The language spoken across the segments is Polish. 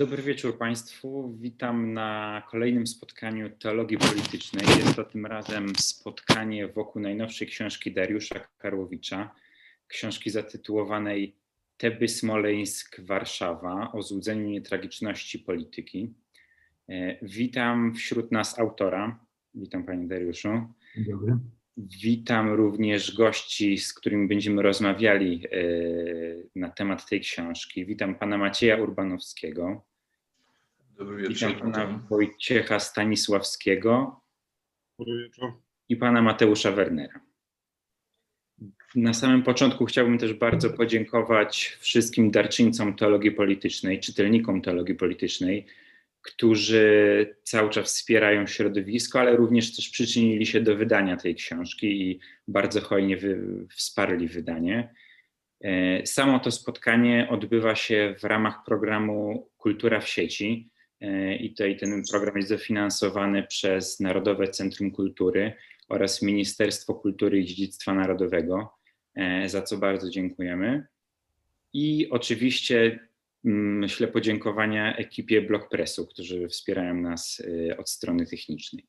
Dobry wieczór Państwu. Witam na kolejnym spotkaniu Teologii Politycznej. Jest to tym razem spotkanie wokół najnowszej książki Dariusza Karłowicza, książki zatytułowanej Teby Smoleńsk Warszawa o złudzeniu nietragiczności polityki. E, witam wśród nas autora. Witam Panie Dariuszu. Dzień dobry. Witam również gości, z którymi będziemy rozmawiali e, na temat tej książki. Witam pana Macieja Urbanowskiego. Dobry wieczór. Witam pana Wojciecha Stanisławskiego. Dobry wieczór. I pana Mateusza Wernera. Na samym początku chciałbym też bardzo podziękować wszystkim darczyńcom teologii politycznej, czytelnikom teologii politycznej, którzy cały czas wspierają środowisko, ale również też przyczynili się do wydania tej książki i bardzo hojnie wy, wsparli wydanie. E, samo to spotkanie odbywa się w ramach programu Kultura w sieci i tutaj ten program jest dofinansowany przez Narodowe Centrum Kultury oraz Ministerstwo Kultury i Dziedzictwa Narodowego, e, za co bardzo dziękujemy. I oczywiście myślę, podziękowania ekipie Blockpressu, którzy wspierają nas y, od strony technicznej.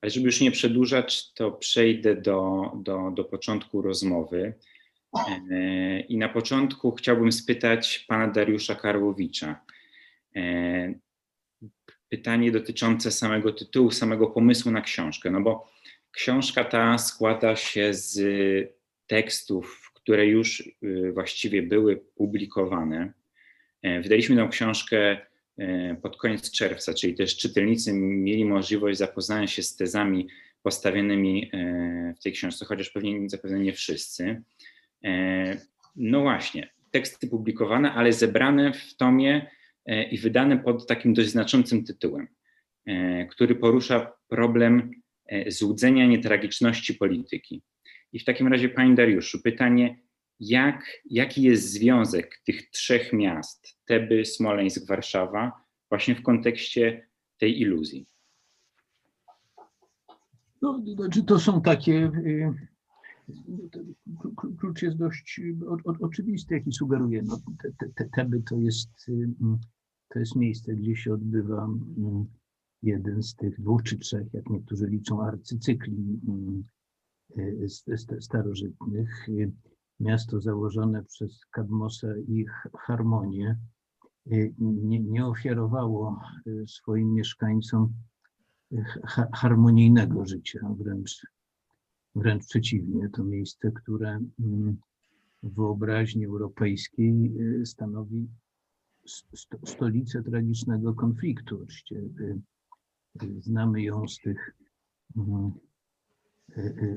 Ale żeby już nie przedłużać, to przejdę do, do, do początku rozmowy. E, I na początku chciałbym spytać pana Dariusza Karłowicza. Pytanie dotyczące samego tytułu, samego pomysłu na książkę. No bo książka ta składa się z tekstów, które już y, właściwie były publikowane E, wydaliśmy tę książkę e, pod koniec czerwca, czyli też czytelnicy mieli możliwość zapoznania się z tezami postawionymi e, w tej książce, chociaż pewnie zapewne nie wszyscy. No właśnie, teksty publikowane, ale zebrane w tomie i wydane pod takim dość znaczącym tytułem, który porusza problem złudzenia nietragiczności polityki. I w takim razie, Panie Dariuszu, pytanie, jak, jaki jest związek tych trzech miast, Teby, Smoleńsk, Warszawa, właśnie w kontekście tej iluzji? No, znaczy to są takie. Klucz jest dość oczywisty, jaki sugeruje. No, te, te, Teby to jest, y, to jest miejsce, gdzie się odbywa y, jeden z tych dwóch czy trzech, jak niektórzy liczą, arcycykli starożytnych miasto założone przez Kadmosa i Harmonię y, nie, nie ofiarowało y, swoim mieszkańcom harmonijnego życia, wręcz, wręcz przeciwnie. To miejsce, które mm, w wyobraźni europejskiej stanowi stolicę tragicznego konfliktu. Znamy ją z tych mm,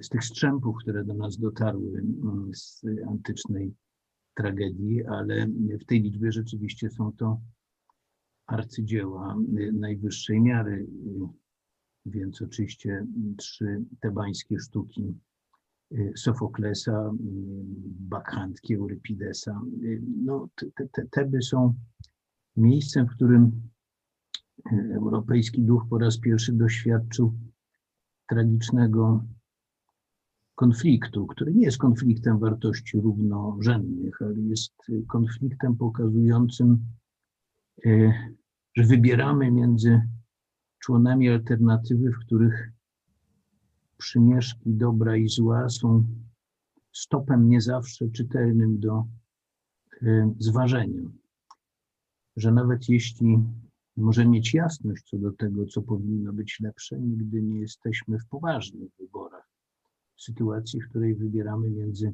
z tych strzępów, które do nas dotarły z antycznej tragedii, ale w tej liczbie rzeczywiście są to arcydzieła najwyższej miary, więc oczywiście trzy tebańskie sztuki Sofoklesa, Bakhantki, Eurypidesa. No, te, te, Teby są miejscem, w którym europejski duch po raz pierwszy doświadczył tragicznego konfliktu, który nie jest konfliktem wartości równorzędnych, ale jest konfliktem pokazującym, że wybieramy między członami alternatywy, w których przymieszki dobra i zła są stopem nie zawsze czytelnym do e, zważenia. Że nawet jeśli może mieć jasność co do tego, co powinno być lepsze, nigdy nie jesteśmy w poważnych wyborach sytuacji, w której wybieramy między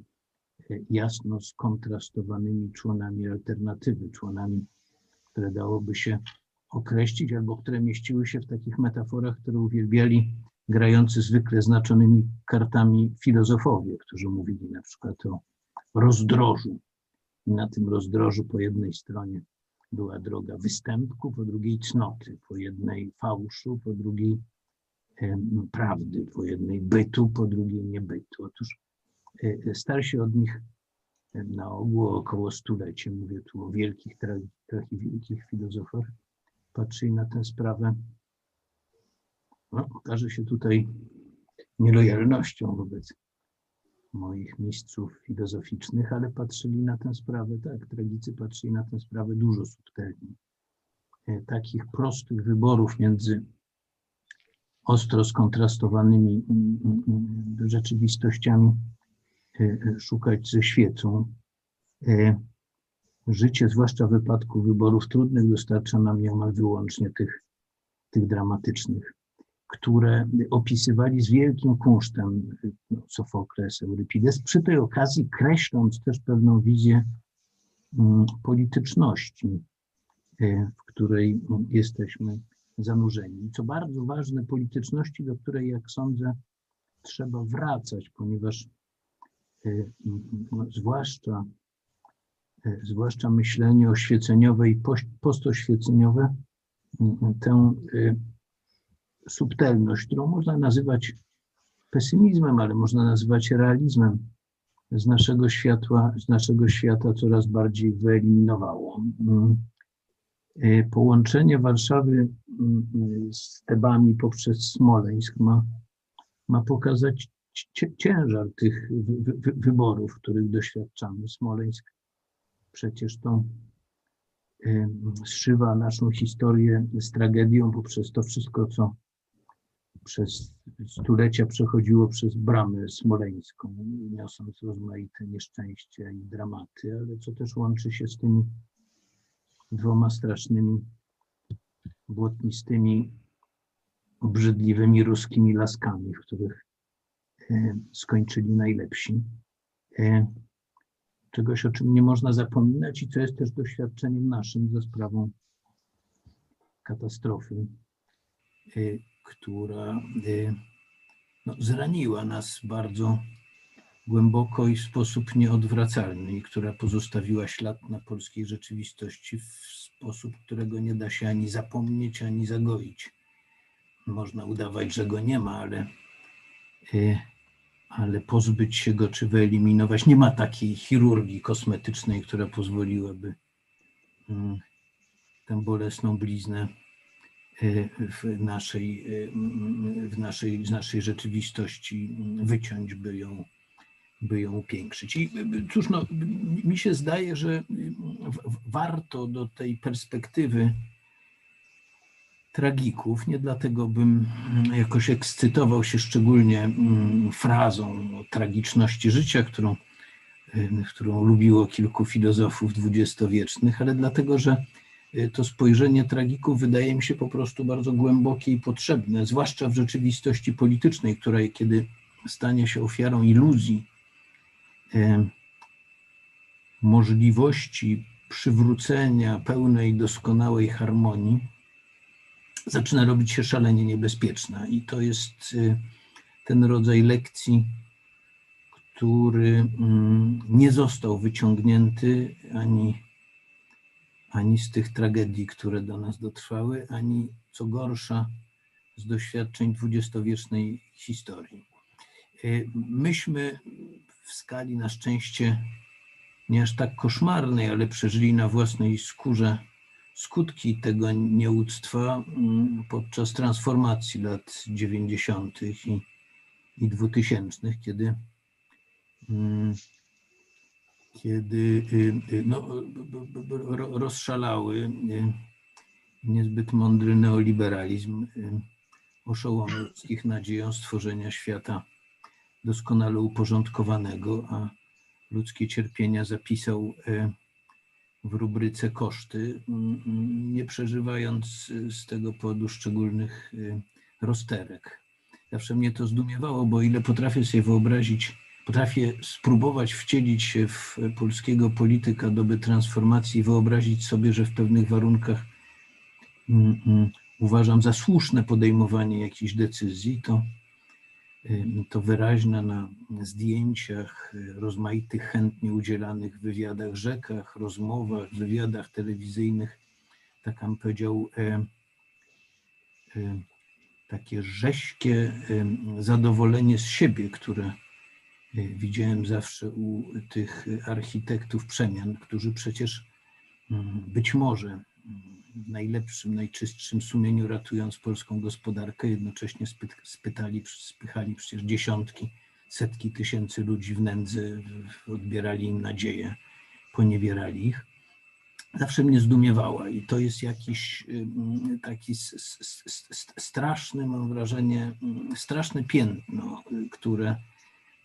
e, jasno skontrastowanymi członami alternatywy, członami, które dałoby się określić, albo które mieściły się w takich metaforach, które uwielbiali grający zwykle znaczonymi kartami filozofowie, którzy mówili na przykład o rozdrożu. I na tym rozdrożu po jednej stronie była droga występku, po drugiej cnoty, po jednej fałszu, po drugiej prawdy, po jednej bytu, po drugiej niebytu. Otóż e, e, starsi od nich na ogół około stulecie, mówię tu o wielkich, trochę wielkich filozofach, patrzyli na tę sprawę, no, okaże się tutaj nielojalnością wobec moich mistrzów filozoficznych, ale patrzyli na tę sprawę, tak, tragicy patrzyli na tę sprawę dużo subtelniej. e, takich prostych wyborów między ostro skontrastowanymi mm, mm, mm, rzeczywistościami e, e, szukać ze świecą. Życie, zwłaszcza w wypadku wyborów trudnych, dostarcza nam nieomal wyłącznie tych, tych dramatycznych, które opisywali z wielkim kunsztem no, Sofokles, Eurypides, przy tej okazji kreśląc też pewną wizję mm, polityczności, e, w której mm, jesteśmy zanurzeni. Co bardzo ważne, polityczności, do której, jak sądzę, trzeba wracać, ponieważ e, m, no, zwłaszcza, e, zwłaszcza myślenie oświeceniowe i post- postoświeceniowe tę subtelność, którą można nazywać pesymizmem, ale można nazywać realizmem, z naszego światła, z naszego świata coraz bardziej wyeliminowało. Mm. E, Połączenie Warszawy mm, z Tebami poprzez Smoleńsk ma, ma pokazać ciężar tych wy- wy- wyborów, których doświadczamy. Smoleńsk przecież to zszywa naszą historię z tragedią poprzez to wszystko, co przez stulecia przechodziło przez bramę smoleńską, niosąc rozmaite nieszczęścia i dramaty, ale co też łączy się z tymi dwoma strasznymi, błotnistymi, obrzydliwymi ruskimi laskami, w których e, skończyli najlepsi. E, Czegoś, o czym nie można zapominać i co jest też doświadczeniem naszym za sprawą katastrofy, e, która e, no, zraniła nas bardzo głęboko i w sposób nieodwracalny, i która pozostawiła ślad na polskiej rzeczywistości w sposób, którego nie da się ani zapomnieć, ani zagoić. Można udawać, że go nie ma, ale, e, ale pozbyć się go czy wyeliminować. Nie ma takiej chirurgii kosmetycznej, która pozwoliłaby mm, tę bolesną bliznę w naszej, e, mm, w naszej, z naszej rzeczywistości wyciąć, by ją, by ją upiększyć. I y, cóż, no, mi się zdaje, że y, warto do tej perspektywy tragików, nie dlatego bym mm, jakoś ekscytował się szczególnie mm, frazą o tragiczności życia, którą, y, którą lubiło kilku filozofów dwudziestowiecznych, ale dlatego, że y, to spojrzenie tragików wydaje mi się po prostu bardzo głębokie i potrzebne, zwłaszcza w rzeczywistości politycznej, która kiedy stanie się ofiarą iluzji, e, możliwości przywrócenia pełnej, doskonałej harmonii, zaczyna robić się szalenie niebezpieczna. I to jest e, ten rodzaj lekcji, który mm, nie został wyciągnięty ani, ani z tych tragedii, które do nas dotrwały, ani co gorsza z doświadczeń dwudziestowiecznej historii. E, Myśmy w skali na szczęście nie aż tak koszmarnej, ale przeżyli na własnej skórze skutki tego nieuctwa mm, podczas transformacji lat 90. i, i 2000, kiedy, mm, kiedy y, y, no, rozszalały y, niezbyt mądry neoliberalizm y, oszołomił ludzkich nadzieją stworzenia świata doskonale uporządkowanego, a ludzkie cierpienia zapisał w rubryce koszty, nie przeżywając z tego powodu szczególnych rozterek. Zawsze mnie to zdumiewało, bo ile potrafię sobie wyobrazić, potrafię spróbować wcielić się w polskiego polityka doby transformacji, wyobrazić sobie, że w pewnych warunkach mm, mm, uważam za słuszne podejmowanie jakichś decyzji, to to wyraźne na zdjęciach, rozmaitych chętnie udzielanych wywiadach, rzekach, rozmowach, wywiadach telewizyjnych, tak bym powiedział, e, e, takie rześkie zadowolenie z siebie, które widziałem zawsze u tych architektów przemian, którzy przecież mm, być może mm, w najlepszym, najczystszym sumieniu ratując polską gospodarkę, jednocześnie spyt, spytali, spychali przecież dziesiątki, setki tysięcy ludzi w nędzę, w- odbierali im nadzieję, poniewierali ich. zawsze mnie zdumiewała i to jest jakiś mm, taki straszny, mam wrażenie, straszne piętno, które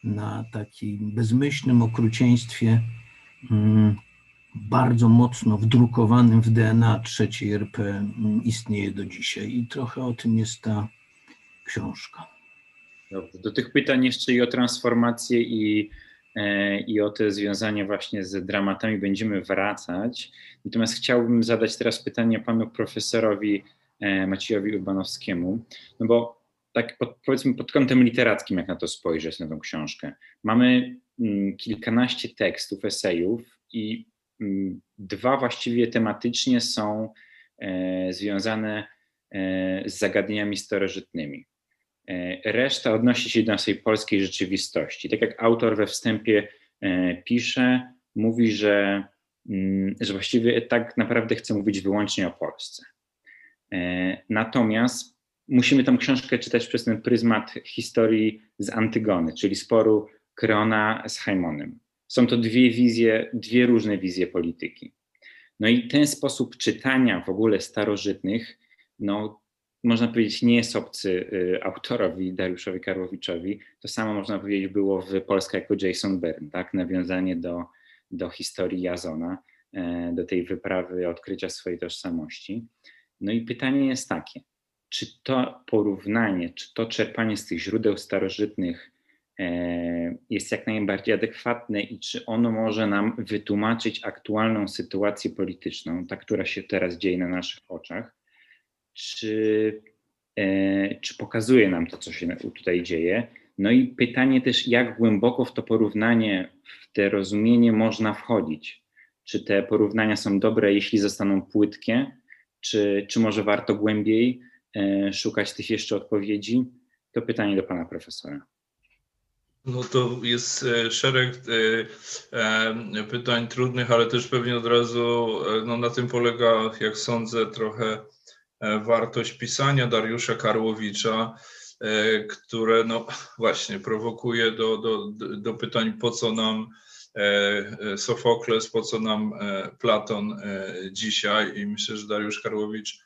na takim bezmyślnym okrucieństwie mm, bardzo mocno wdrukowanym w DNA trzeciej RP istnieje do dzisiaj i trochę o tym jest ta książka. Dobrze. Do tych pytań jeszcze i o transformację i, e, i o te związania właśnie z dramatami będziemy wracać. Natomiast chciałbym zadać teraz pytanie panu profesorowi e, Maciejowi Urbanowskiemu, no bo tak pod, powiedzmy pod kątem literackim, jak na to spojrzeć, na tą książkę. Mamy mm, kilkanaście tekstów, esejów i mm, dwa właściwie tematycznie są e, związane e, z zagadnieniami starożytnymi. E, reszta odnosi się do naszej polskiej rzeczywistości. Tak jak autor we wstępie pisze, mówi, że, mm, że właściwie tak naprawdę chce mówić wyłącznie o Polsce. Natomiast musimy tę książkę czytać przez ten pryzmat historii z Antygony, czyli sporu Kreona z Haimonem. Są to dwie wizje, dwie różne wizje polityki. No i ten sposób czytania w ogóle starożytnych no, można powiedzieć, nie jest obcy y, autorowi Dariuszowi Karłowiczowi. To samo można powiedzieć było w Polska jako Jason Byrne, tak? Nawiązanie do, do historii Jazona, e, do tej wyprawy odkrycia swojej tożsamości. No i pytanie jest takie, czy to porównanie, czy to czerpanie z tych źródeł starożytnych e, jest jak najbardziej adekwatne i czy ono może nam wytłumaczyć aktualną sytuację polityczną, ta, która się teraz dzieje na naszych oczach, czy, e, czy pokazuje nam to, co się tutaj dzieje. No i pytanie też, jak głęboko w to porównanie, w te rozumienie można wchodzić. Czy te porównania są dobre, jeśli zostaną płytkie, czy, czy może warto głębiej szukać tych jeszcze odpowiedzi? To pytanie do pana profesora. No to jest e, szereg pytań trudnych, ale też pewnie od razu no na tym polega, jak sądzę, trochę E, wartość pisania Dariusza Karłowicza, e, które no właśnie prowokuje do, do, do pytań, po co nam e, Sofokles, po co nam Platon dzisiaj i myślę, że Dariusz Karłowicz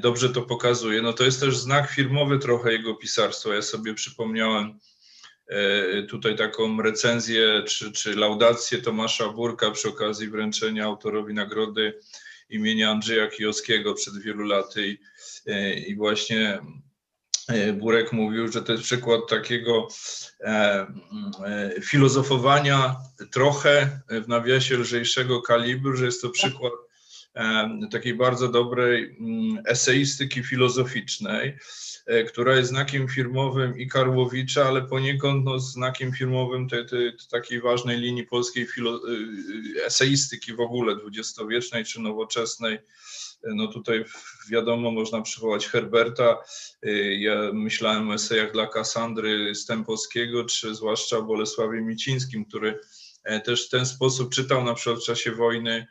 dobrze to pokazuje. No to jest też znak firmowy trochę jego pisarstwa. Ja sobie przypomniałem tutaj taką recenzję czy, czy laudację Tomasza Burka przy okazji wręczenia autorowi nagrody imienia Andrzeja Kijowskiego przed wielu laty i, i właśnie e, Burek mówił, że to jest przykład takiego e, e, filozofowania trochę w nawiasie lżejszego kalibru, że jest to przykład takiej bardzo dobrej mm, eseistyki filozoficznej, e, która jest znakiem firmowym i Karłowicza, ale poniekąd no, znakiem firmowym tej, tej, takiej ważnej linii polskiej filo, e, eseistyki w ogóle dwudziestowiecznej czy nowoczesnej. E, no tutaj wiadomo, można przywołać Herberta. Ja myślałem o esejach dla Kasandry Stępowskiego, czy zwłaszcza o Bolesławie Micińskim, który też w ten sposób czytał na przykład w czasie wojny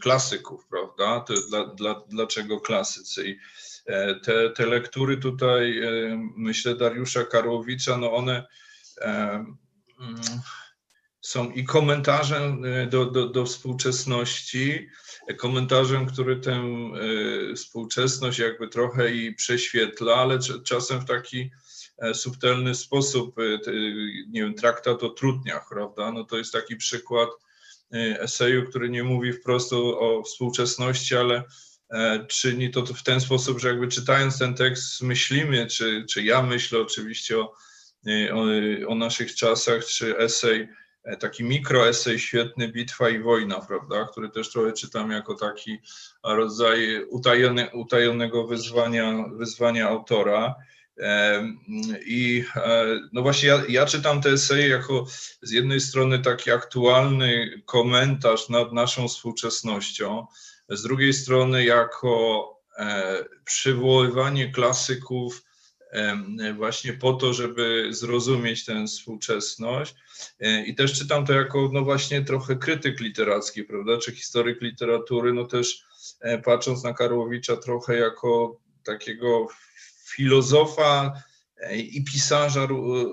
klasyków, prawda? To dla, dla, dlaczego klasycy? I e, te, te lektury tutaj, e, myślę, Dariusza Karłowicza, no one mm, są i komentarzem e, do, do, do współczesności, komentarzem, który tę współczesność jakby trochę i prześwietla, ale czasem w taki subtelny sposób, nie wiem, traktat o trudniach, prawda? No to jest taki przykład Y, eseju, który nie mówi wprost o współczesności, ale e, czyni to w ten sposób, że jakby czytając ten tekst myślimy, czy, czy ja myślę oczywiście o, y, o, o naszych czasach, czy esej, e, taki mikroesej świetny, Bitwa i Wojna, prawda, który też trochę czytam jako taki rodzaj utajone, utajonego wyzwania, wyzwania autora. I e, no właśnie ja, ja czytam te eseje jako z jednej strony taki aktualny komentarz nad naszą współczesnością, z drugiej strony jako e, przywoływanie klasyków właśnie po to, żeby zrozumieć tę współczesność. E, I też czytam to jako no właśnie trochę krytyk literacki, prawda, czy historyk literatury, no też patrząc na Karłowicza trochę jako takiego filozofa e, i pisarza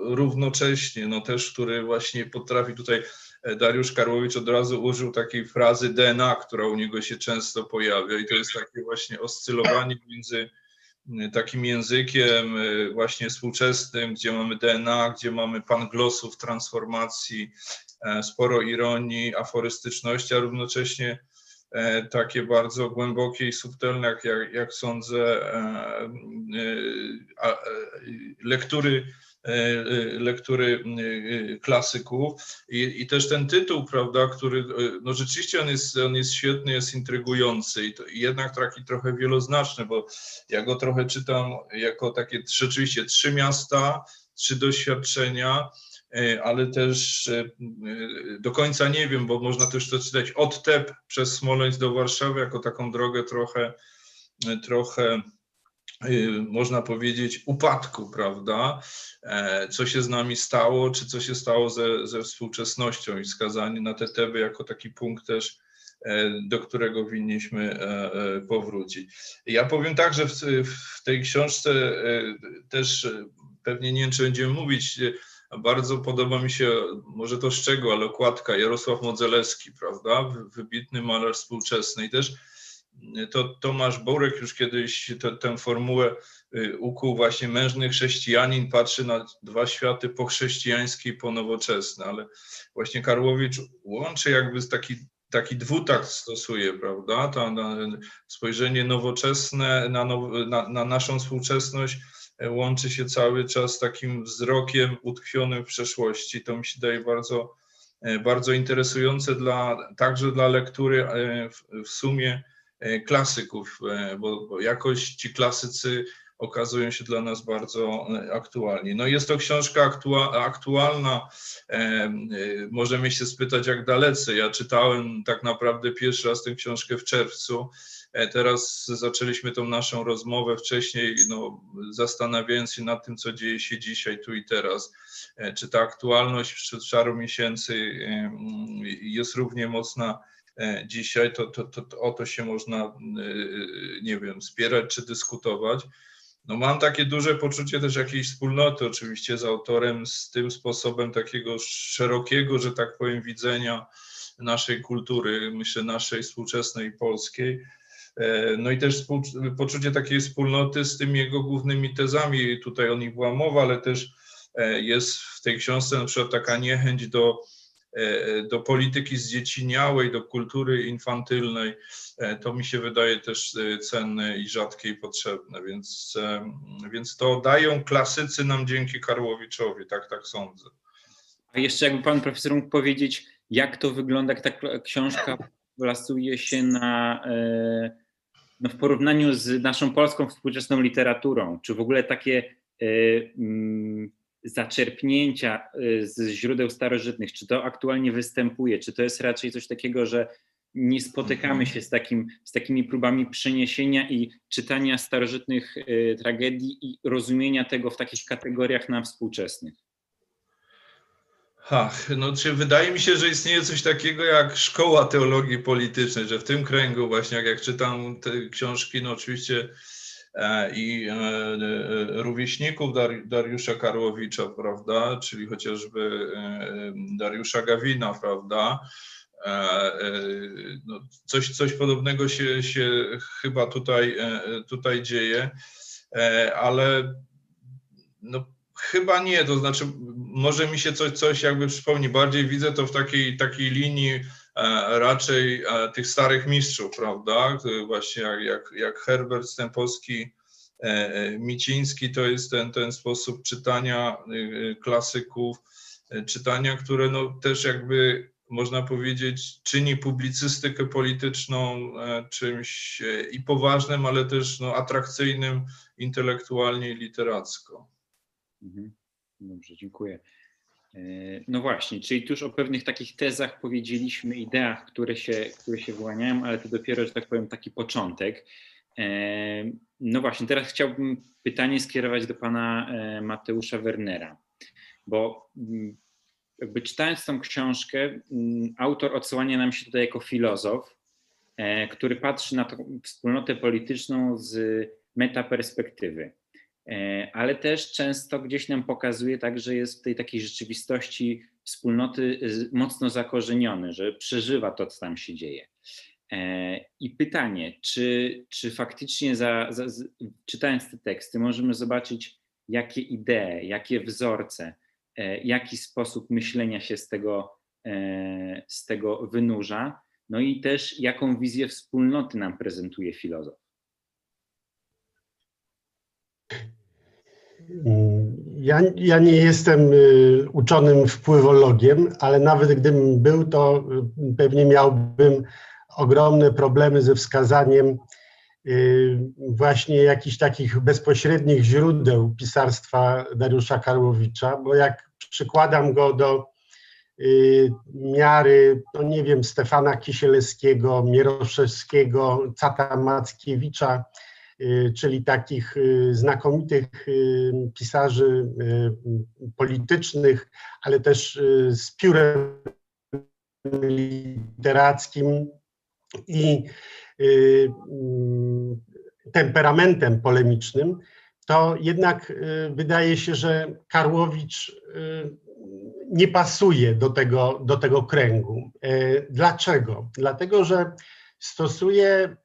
równocześnie, no też, który właśnie potrafi tutaj e, Dariusz Karłowicz od razu użył takiej frazy DNA, która u niego się często pojawia. I to jest takie właśnie oscylowanie między takim językiem e, właśnie współczesnym, gdzie mamy DNA, gdzie mamy panglosów, transformacji, sporo ironii, aforystyczności, a równocześnie takie bardzo głębokie i subtelne, jak, jak sądzę, lektury E, e, lektury e, klasyków. I, i, też ten tytuł, prawda, który, no rzeczywiście on jest, on jest świetny, jest intrygujący i, to, i jednak taki trochę wieloznaczny, bo ja go trochę czytam jako takie rzeczywiście trzy miasta, trzy doświadczenia, ale też do końca nie wiem, bo można też to czytać od Tep przez Smoleńsk do Warszawy jako taką drogę trochę, trochę można powiedzieć, upadku, prawda? E, co się z nami stało, czy co się stało ze, ze współczesnością i skazanie na te teby jako taki punkt też, e, do którego winniśmy e, powrócić. Ja powiem tak, że w, w tej książce też pewnie nie wiem, czy będziemy mówić, bardzo podoba mi się, może to szczegół, ale okładka Jarosław Modzelewski, prawda? Wybitny malarz współczesny i też to Tomasz Borek już kiedyś to, tę formułę y, ukuł właśnie mężny chrześcijanin patrzy na dwa światy po chrześcijańskie i po nowoczesne, ale właśnie Karłowicz łączy jakby taki, taki dwutakt stosuje, prawda? To spojrzenie nowoczesne na, now, na, na naszą współczesność łączy się cały czas takim wzrokiem utkwionym w przeszłości. To mi się daje bardzo, e, bardzo interesujące dla, także dla lektury e, w, w sumie E, klasyków, e, bo, bo jakoś ci klasycy okazują się dla nas bardzo e, aktualni. No jest to książka aktualna, możemy się spytać jak dalece. Ja czytałem tak naprawdę pierwszy raz tę książkę w czerwcu, teraz zaczęliśmy tą naszą rozmowę wcześniej, no, zastanawiając się nad tym, co dzieje się dzisiaj, tu i teraz. Czy ta aktualność wśród szaru miesięcy jest równie mocna E, dzisiaj, to, to, to, to o to się można, e, nie wiem, spierać czy dyskutować. No mam takie duże poczucie też jakiejś wspólnoty oczywiście z autorem, z tym sposobem takiego szerokiego, że tak powiem, widzenia naszej kultury, myślę naszej współczesnej polskiej. E, no i też poczucie takiej wspólnoty z tymi jego głównymi tezami, tutaj o nich była mowa, ale też jest w tej książce na przykład taka niechęć do E, do polityki zdzieciniałej, do kultury infantylnej, e, to mi się wydaje też e, cenne i rzadkie i potrzebne, więc, więc to dają klasycy nam dzięki Karłowiczowi, tak, tak sądzę. A jeszcze jakby pan profesor mógł powiedzieć, jak to wygląda, jak ta książka plasuje się na, no w porównaniu z naszą polską współczesną literaturą, czy w ogóle takie mm, zaczerpnięcia y, z źródeł starożytnych, czy to aktualnie występuje, czy to jest raczej coś takiego, że nie spotykamy mhm. się z, takim, z takimi próbami przeniesienia i czytania starożytnych y, tragedii i rozumienia tego w takich kategoriach na współczesnych? Ach, no czy wydaje mi się, że istnieje coś takiego jak szkoła teologii politycznej, że w tym kręgu właśnie, jak, jak czytam te książki, no oczywiście E, i e, e, rówieśników Dariusza Karłowicza, prawda, czyli chociażby Dariusza Gawina, prawda, no coś, coś podobnego się, się chyba tutaj, tutaj dzieje, ale no, chyba nie, to znaczy może mi się coś, coś jakby przypomni, bardziej widzę to w takiej, takiej linii E, raczej e, tych starych mistrzów, prawda? Właśnie jak, jak, jak Herbert Stępowski, e, Miciński, to jest ten, ten sposób czytania klasyków, czytania, które no też jakby można powiedzieć, czyni publicystykę polityczną czymś i poważnym, ale też no, atrakcyjnym intelektualnie i literacko. Mhm. Dobrze, dziękuję. E, no właśnie, czyli tuż o pewnych takich tezach powiedzieliśmy, ideach, które się, które się wyłaniają, ale to dopiero, że tak powiem, taki początek. E, no właśnie, teraz chciałbym pytanie skierować do pana e, Mateusza Wernera, bo mm, jakby czytając tą książkę, mm, autor odsłania nam się tutaj jako filozof, który patrzy na tą wspólnotę polityczną z metaperspektywy. E, ale też często gdzieś nam pokazuje tak, że jest w tej takiej rzeczywistości wspólnoty z- mocno zakorzeniony, że przeżywa to, co tam się dzieje. E, I pytanie, czy, czy faktycznie za, za, czytając te teksty możemy zobaczyć, jakie idee, jakie wzorce, e, jaki sposób myślenia się z tego, z tego wynurza, no i też jaką wizję wspólnoty nam prezentuje filozof. Ja, ja nie jestem y, uczonym wpływologiem, ale nawet gdybym był, to y, pewnie miałbym ogromne problemy ze wskazaniem y, właśnie jakichś takich bezpośrednich źródeł pisarstwa Dariusza Karłowicza, bo jak przykładam go do miary, no nie wiem, Stefana Kisielewskiego, Mieroszewskiego, Cata Mackiewicza, czyli takich y, znakomitych y, pisarzy y, politycznych, ale też y, z piórem literackim i y, mm, temperamentem polemicznym, to jednak y, wydaje się, że Karłowicz y, nie pasuje do tego, do tego kręgu. E, Dlaczego? Dlatego, że stosuje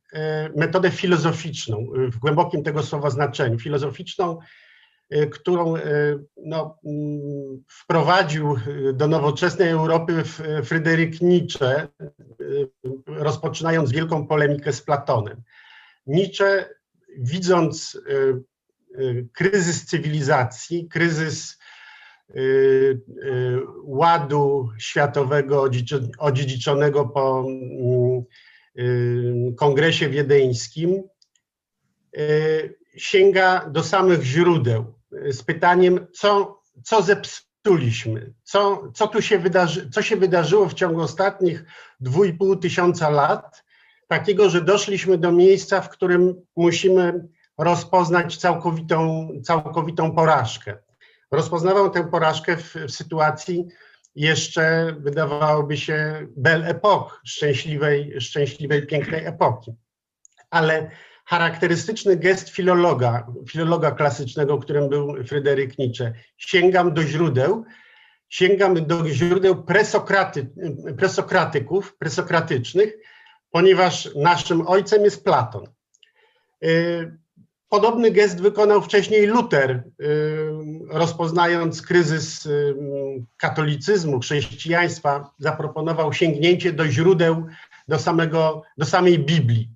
metodę filozoficzną y, w głębokim tego słowa znaczeniu. Filozoficzną, y, którą no, mm, wprowadził do nowoczesnej Europy Fryderyk Nietzsche, rozpoczynając wielką polemikę z Platonem. Nietzsche, widząc kryzys cywilizacji, kryzys ładu światowego odziedzic- odziedziczonego po mm, kongresie wiedeńskim, y, sięga do samych źródeł y, z pytaniem, co, co zepsuliśmy, co, co tu się, wydarzy, co się wydarzyło w ciągu ostatnich dwóch i pół tysiąca lat, takiego, że doszliśmy do miejsca, w którym musimy rozpoznać całkowitą, całkowitą porażkę. Rozpoznawał tę porażkę w, w sytuacji jeszcze, wydawałoby się, belle époque, szczęśliwej, szczęśliwej, pięknej epoki. Ale charakterystyczny gest filologa, filologa klasycznego, którym był Fryderyk Nietzsche, sięgam do źródeł, sięgam do źródeł presokraty, presokratyków, presokratycznych, ponieważ naszym ojcem jest Platon. Y, Podobny gest wykonał wcześniej Luter, y, rozpoznając kryzys y, katolicyzmu, chrześcijaństwa, zaproponował sięgnięcie do źródeł, do, samego, do samej Biblii.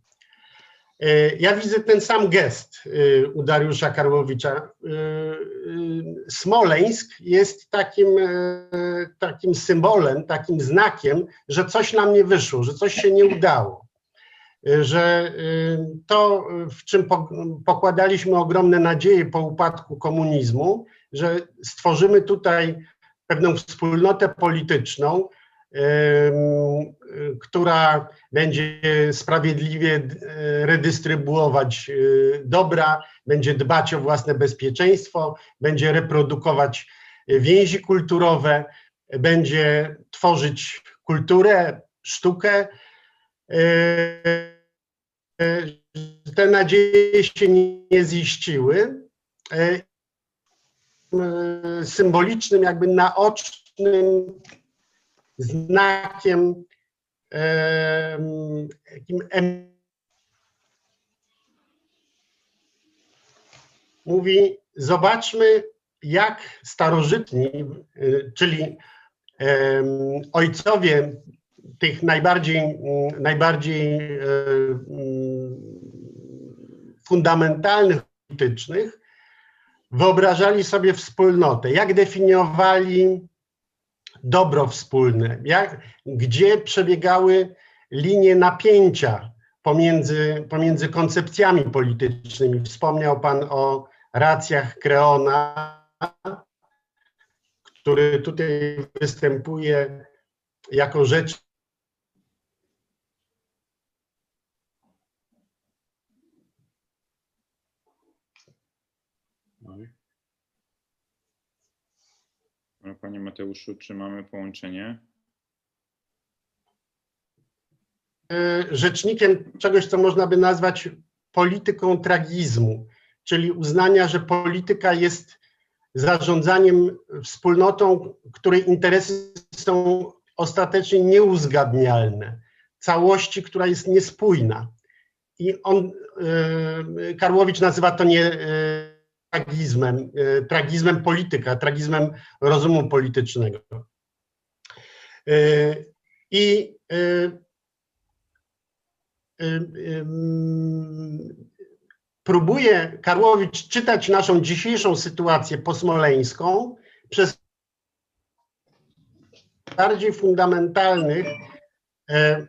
Y, Ja widzę ten sam gest y, u Dariusza Karłowicza. Smoleńsk jest takim, takim symbolem, takim znakiem, że coś nam nie wyszło, że coś się nie udało że to, w czym po- pokładaliśmy ogromne nadzieje po upadku komunizmu, że stworzymy tutaj pewną wspólnotę polityczną, która będzie sprawiedliwie y, redystrybuować y, dobra, będzie dbać o własne bezpieczeństwo, będzie reprodukować więzi kulturowe, będzie tworzyć kulturę, sztukę, E, te nadzieje się nie ziściły. E, Symbolicznym, jakby naocznym znakiem, em, takim em- mówi: Zobaczmy, jak starożytni, y, czyli ojcowie tych najbardziej, najbardziej fundamentalnych politycznych wyobrażali sobie wspólnotę, jak definiowali dobro wspólne, jak, gdzie przebiegały linie napięcia pomiędzy, pomiędzy koncepcjami politycznymi. Wspomniał Pan o racjach Kreona, który tutaj występuje jako rzecz Panie Mateuszu, czy mamy połączenie? e, rzecznikiem czegoś, co można by nazwać polityką tragizmu. czyli uznania, że polityka jest zarządzaniem wspólnotą, której interesy są ostatecznie nieuzgadnialne, całości, która jest niespójna. I on, e, Karłowicz nazywa to nie e, tragizmem, e, tragizmem polityka, tragizmem rozumu politycznego. I próbuje Karłowicz czytać naszą dzisiejszą sytuację posmoleńską przez bardziej fundamentalnych e,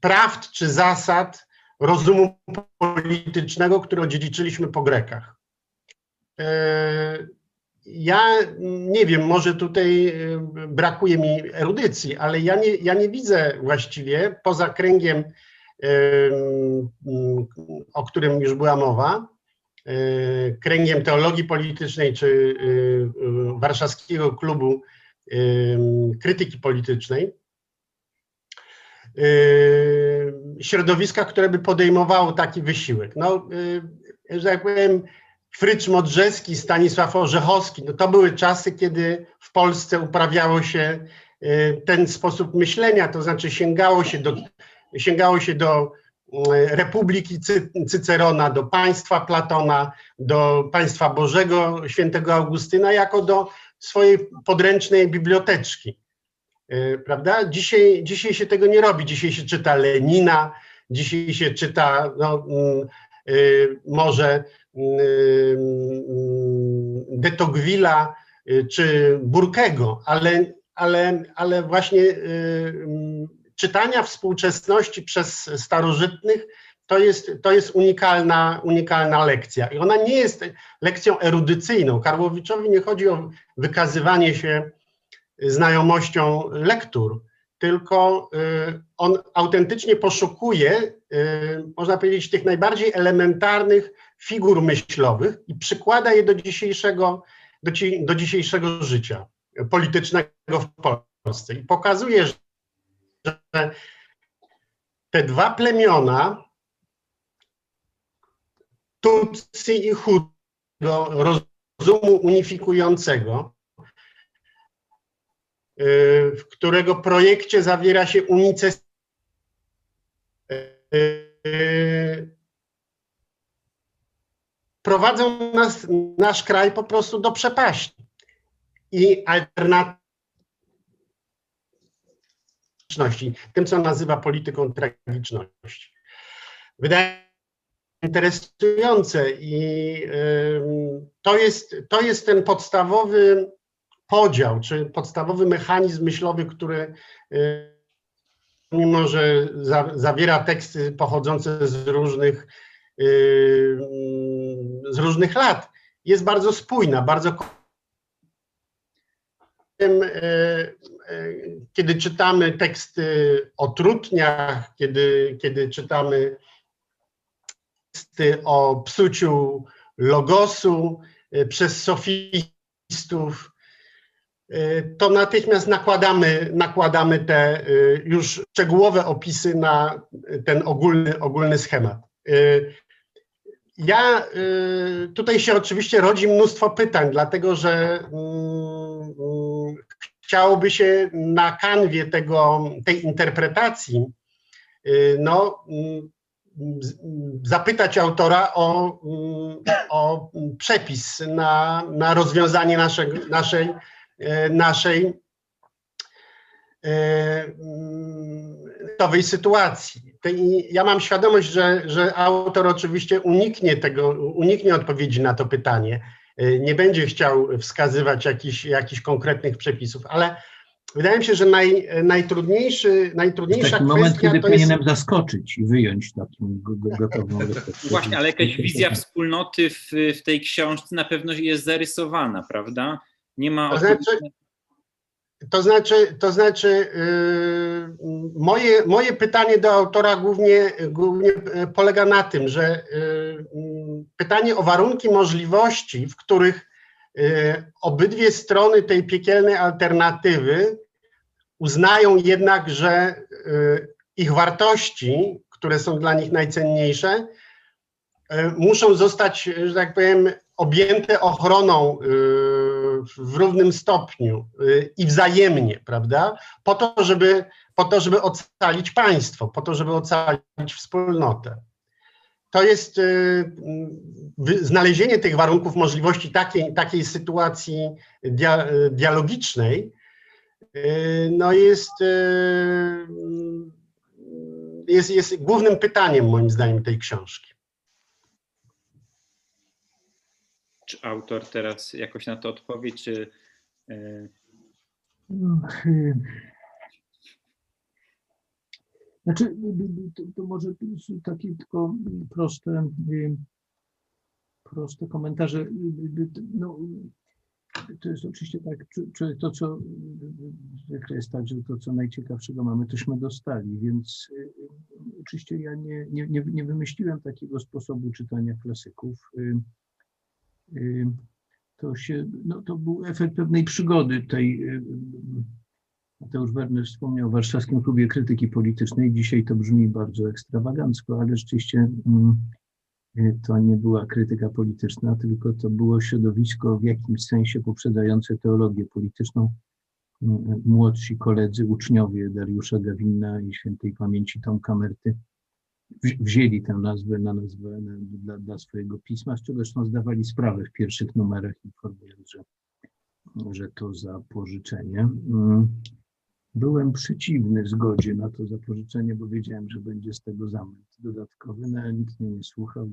prawd czy zasad rozumu politycznego, które odziedziczyliśmy po Grekach. E, ja nie wiem, może tutaj e, brakuje mi erudycji, ale ja nie, ja nie widzę właściwie poza kręgiem o którym już była mowa, e, kręgiem teologii politycznej czy e, e, Warszawskiego Klubu Krytyki Politycznej, środowiska, które by podejmowało taki wysiłek. No, że tak powiem, Frycz Modrzewski, Stanisław Orzechowski, no to były czasy, kiedy w Polsce uprawiało się ten sposób myślenia, to znaczy sięgało się do sięgało się do mm, Republiki Cycerona, do państwa Platona, do państwa Bożego świętego Augustyna, jako do swojej podręcznej biblioteczki. E, prawda? Dzisiaj, dzisiaj się tego nie robi. Dzisiaj się czyta Lenina, dzisiaj się czyta no, mm, może de Tocqueville'a e, czy Burkego, ale, ale, ale właśnie czytania współczesności przez starożytnych to jest, to jest unikalna, unikalna lekcja. I ona nie jest lekcją erudycyjną. Karłowiczowi nie chodzi o wykazywanie się znajomością lektur, tylko y, on autentycznie poszukuje, y, można powiedzieć, tych najbardziej elementarnych figur myślowych i przykłada je do dzisiejszego, do, ci, do dzisiejszego życia politycznego w Polsce. I pokazuje, że te dwa plemiona, Tutsi i Hutu, rozumu unifikującego, y, w którego projekcie zawiera się unicestwienie y, prowadzą nas, nasz kraj po prostu do przepaści. I alternatywa tym, co nazywa polityką tragiczności. Wydaje się interesujące i to jest, to jest ten podstawowy podział, czy podstawowy mechanizm myślowy, który mimo, że zawiera teksty pochodzące z różnych, z różnych lat, jest bardzo spójna, bardzo kiedy czytamy teksty o trutniach, kiedy, kiedy czytamy teksty o psuciu logosu e, przez sofistów, e, to natychmiast nakładamy, nakładamy te e, już szczegółowe opisy na ten ogólny, ogólny schemat. Ja tutaj się oczywiście rodzi mnóstwo pytań, dlatego że mm, chciałoby się na kanwie tego, tej interpretacji y, no, mm, zapytać autora o, mm, o przepis na, na rozwiązanie naszego, naszej, y, naszej nowej y, sytuacji. Ja mam świadomość, że, że autor oczywiście uniknie tego, uniknie odpowiedzi na to pytanie, Y, nie będzie chciał wskazywać jakichś, jakichś konkretnych przepisów, ale wydaje mi się, że naj, najtrudniejszy, najtrudniejsza taki kwestia moment, kiedy to powinienem jest... zaskoczyć i wyjąć takim gotową Właśnie, ale jakaś wizja wspólnoty w, w tej książce na pewno jest zarysowana, prawda? Nie ma... To znaczy, to znaczy, to znaczy yy, moje, moje pytanie do autora głównie, głównie polega na tym, że yy, pytanie o warunki możliwości, w których yy, obydwie strony tej piekielnej alternatywy uznają jednak, że yy, ich wartości, które są dla nich najcenniejsze, e, muszą zostać, e, że tak powiem, objęte ochroną e, w równym stopniu e, i wzajemnie, prawda? Po to, żeby, po to, żeby ocalić państwo, po to, żeby ocalić wspólnotę. To jest e, wy- znalezienie tych warunków, możliwości takiej, takiej sytuacji dia, dialogicznej, no jest, jest, jest głównym pytaniem moim zdaniem tej książki. Czy autor teraz jakoś na to odpowie, czy e, No, y, Znaczy, to, to może takie tylko proste, y, proste komentarze. No, to jest oczywiście tak, czy, to, co zwykle jest tak, że to, co najciekawszego mamy, tośmy dostali, więc y, oczywiście ja nie, nie, nie wymyśliłem takiego sposobu czytania klasyków. Y, To się, no to był efekt pewnej przygody tej, y, y, Mateusz Werner wspomniał o Warszawskim Klubie Krytyki Politycznej. Dzisiaj to brzmi bardzo ekstrawagancko, ale rzeczywiście mm, to nie była krytyka polityczna, tylko to było środowisko w jakimś sensie poprzedzające teologię polityczną. Mm, Młodsi koledzy, uczniowie Dariusza Gawina i świętej pamięci Tomka Merty wzięli tę nazwę na nazwę na, dla, dla swojego pisma, z czego zresztą zdawali sprawę w pierwszych numerach, informując, że, że to za pożyczenie. Mm. Byłem przeciwny zgodzie na to zapożyczenie, bo wiedziałem, że będzie z tego zamęt dodatkowy, no ale nikt mnie nie słuchał.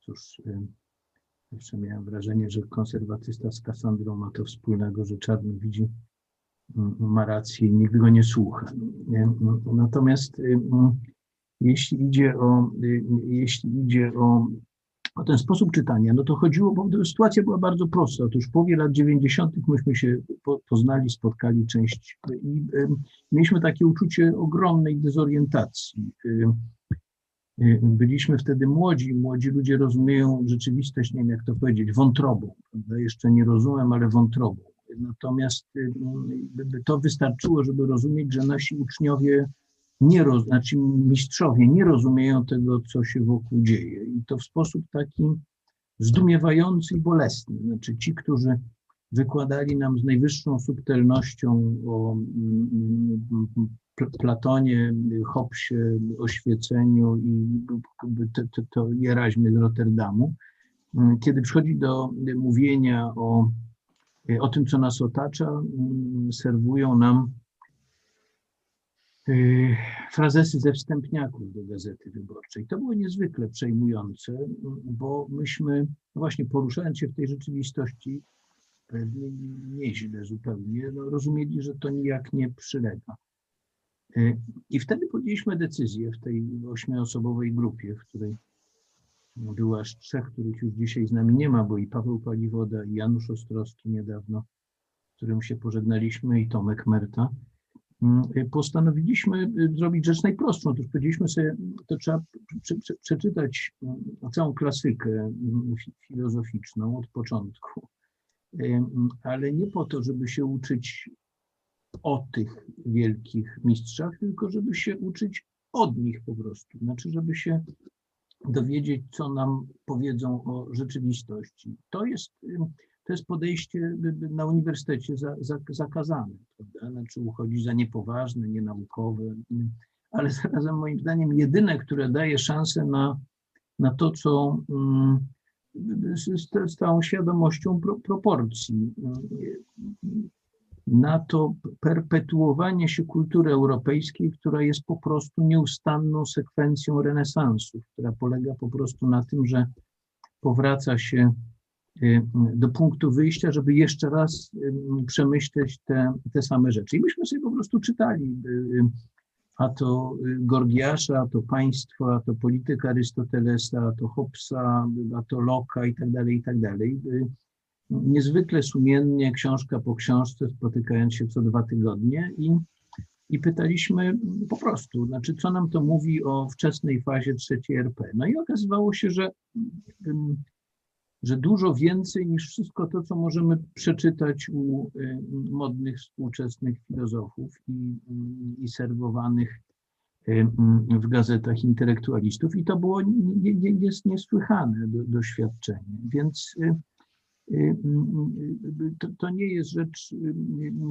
Cóż, y, zawsze miałem wrażenie, że konserwatysta z Kasandrą ma to wspólnego, że czarno widzi, mm, ma rację i nikt go nie słucha. Natomiast y, mm, jeśli idzie o, y, jeśli idzie o o ten sposób czytania, no to chodziło, bo sytuacja była bardzo prosta. Otóż w połowie lat 90. myśmy się po, poznali, spotkali część i y, mieliśmy takie uczucie ogromnej dezorientacji. Y, byliśmy wtedy młodzi, młodzi ludzie rozumieją rzeczywistość, nie wiem jak to powiedzieć, wątrobą. Prawda? Jeszcze nie rozumiem, ale wątrobą. Natomiast to wystarczyło, żeby rozumieć, że nasi uczniowie nie roz, znaczy mistrzowie nie rozumieją tego, co się wokół dzieje. I to w sposób taki zdumiewający i bolesny. Znaczy ci, którzy wykładali nam z najwyższą subtelnością o mm, Pl- Platonie, Hobbesie, oświeceniu i to, to, to z Rotterdamu, mm, kiedy przychodzi do mówienia o, o tym, co nas otacza, mm, serwują nam frazesy ze wstępniaków do Gazety Wyborczej. To było niezwykle przejmujące, bo myśmy, no właśnie poruszając się w tej rzeczywistości, pewnie nieźle zupełnie, no rozumieli, że to nijak nie przylega. Y, I wtedy podjęliśmy decyzję w tej ośmioosobowej grupie, w której było aż trzech, których już dzisiaj z nami nie ma, bo i Paweł Paliwoda, i Janusz Ostrowski niedawno, z którym się pożegnaliśmy, i Tomek Merta. Mm, y, Postanowiliśmy y, zrobić rzecz najprostszą. Otóż powiedzieliśmy sobie, to trzeba prze- prze- przeczytać mm, całą klasykę mm, fi- filozoficzną od początku, Y, ale nie po to, żeby się uczyć o tych wielkich mistrzach, tylko żeby się uczyć od nich po prostu. Znaczy, żeby się dowiedzieć, co nam powiedzą o rzeczywistości. To jest, to jest podejście na uniwersytecie za, za, zakazane, prawda? Znaczy uchodzi za niepoważne, nienaukowe, ym, ale zarazem moim zdaniem jedyne, które daje szansę na, na to, co ym, z, z, całą świadomością pro, proporcji, ym, na to perpetuowanie się kultury europejskiej, która jest po prostu nieustanną sekwencją renesansu, która polega po prostu na tym, że powraca się do punktu wyjścia, żeby jeszcze raz y, przemyśleć te, te same rzeczy. I myśmy sobie po prostu czytali y, y, a to y, Gorgiasza, a to państwo, a to polityka Arystotelesa, a to Hobbesa, a to Locke'a i tak dalej, i tak dalej. Y, Niezwykle sumiennie, książka po książce, spotykając się co dwa tygodnie i, i pytaliśmy po prostu, znaczy, co nam to mówi o wczesnej fazie trzeciej RP. No i okazywało się, że, że dużo więcej niż wszystko to, co możemy przeczytać u y, modnych współczesnych filozofów i, i serwowanych w gazetach intelektualistów i to było nie, niesłychane do, doświadczenie. Więc to, to, nie jest rzecz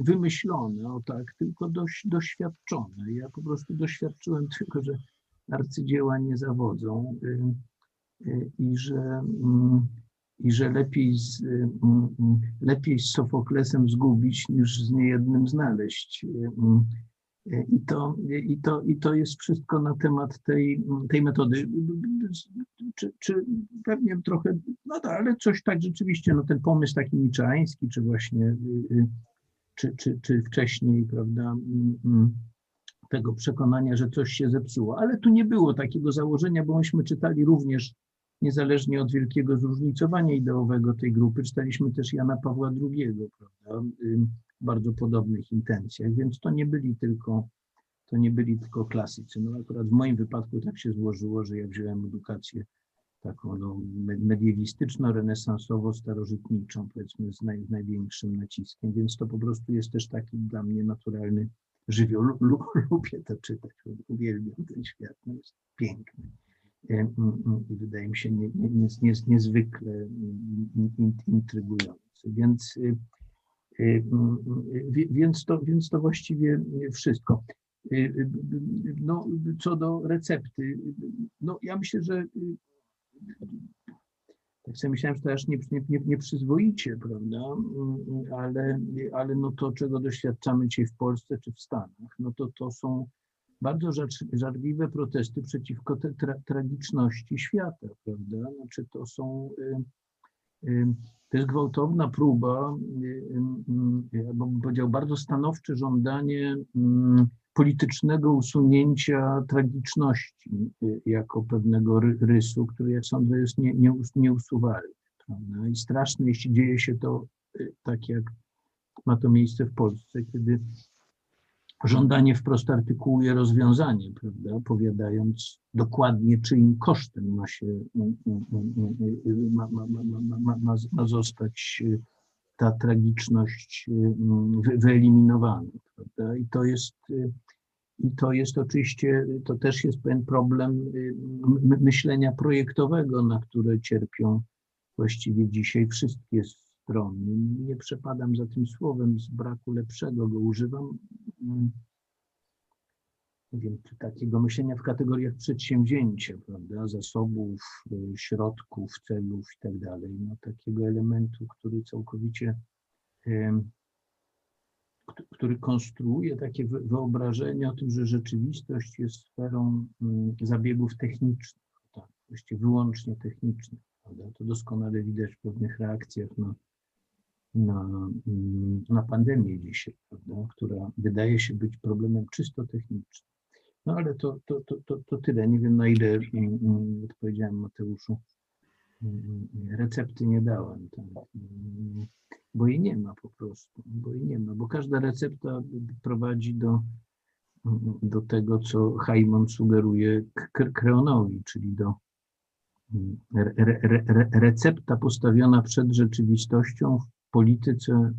wymyślona, o tak, tylko dość, doświadczona. Ja po prostu doświadczyłem tego, że arcydzieła nie zawodzą i że, i że lepiej, z, lepiej z Sofoklesem zgubić niż z niejednym znaleźć. I to, i, to, I to jest wszystko na temat tej, tej metody. Czy, czy pewnie trochę, no tak, ale coś tak rzeczywiście, no ten pomysł taki niczański, czy właśnie, czy, czy, czy wcześniej, prawda, tego przekonania, że coś się zepsuło. Ale tu nie było takiego założenia, bo myśmy czytali również, niezależnie od wielkiego zróżnicowania ideowego tej grupy, czytaliśmy też Jana Pawła II, prawda, bardzo podobnych intencjach, więc to nie byli tylko, to nie byli tylko klasycy. No akurat w moim wypadku tak się złożyło, że ja wziąłem edukację taką no, mediewistyczno-renesansowo-starożytniczą, powiedzmy z, naj, z największym naciskiem, więc to po prostu jest też taki dla mnie naturalny żywioł. Lubię to czytać, uwielbiam ten świat, no jest piękny. E, mm, mm, I wydaje mi się nie, nie, nie, niezwykle mm, intrygujący. Więc y, Y, y, więc to, więc to właściwie wszystko. Y, no, co do recepty, no ja myślę, że tak sobie myślałem, że to aż nie, nie, nie przyzwoicie, prawda, ale, ale no to, czego doświadczamy dzisiaj w Polsce czy w Stanach, no to to są bardzo żarliwe protesty przeciwko te tra tragiczności świata, prawda, znaczy to są to jest gwałtowna próba, bo bym powiedział, bardzo stanowcze żądanie politycznego usunięcia tragiczności y, jako pewnego rysu, który jak sądzę jest nie, nie, nieusuwalny. Prawda? I straszne, jeśli dzieje się to y, tak, jak ma to miejsce w Polsce, kiedy żądanie wprost artykułuje rozwiązanie, prawda, opowiadając dokładnie, czyim kosztem ma się, ma, ma, ma, ma, ma zostać ta tragiczność wyeliminowana, prawda, i to jest, i to jest oczywiście, to też jest pewien problem myślenia projektowego, na które cierpią właściwie dzisiaj wszystkie Nie przepadam za tym słowem, z braku lepszego go używam. Nie wiem, czy takiego myślenia w kategoriach przedsięwzięcia, prawda, zasobów, y, środków, celów i tak dalej. No, takiego elementu, który całkowicie, który konstruuje takie wyobrażenie o tym, że rzeczywistość jest sferą mm, zabiegów technicznych, tak, właściwie wyłącznie technicznych. Prawda? To doskonale widać w pewnych reakcjach na na, mm, na pandemię dzisiaj, prawda, która wydaje się być problemem czysto technicznym. No ale to, to, to, to, to tyle. Nie wiem na ile mm, mm, odpowiedziałem Mateuszu. Recepty nie dałem, tak. bo jej nie ma po prostu, bo jej nie ma, bo każda recepta prowadzi do, do tego, co Haimon sugeruje Kreonowi, czyli do re, re, re, recepta postawiona przed rzeczywistością polityce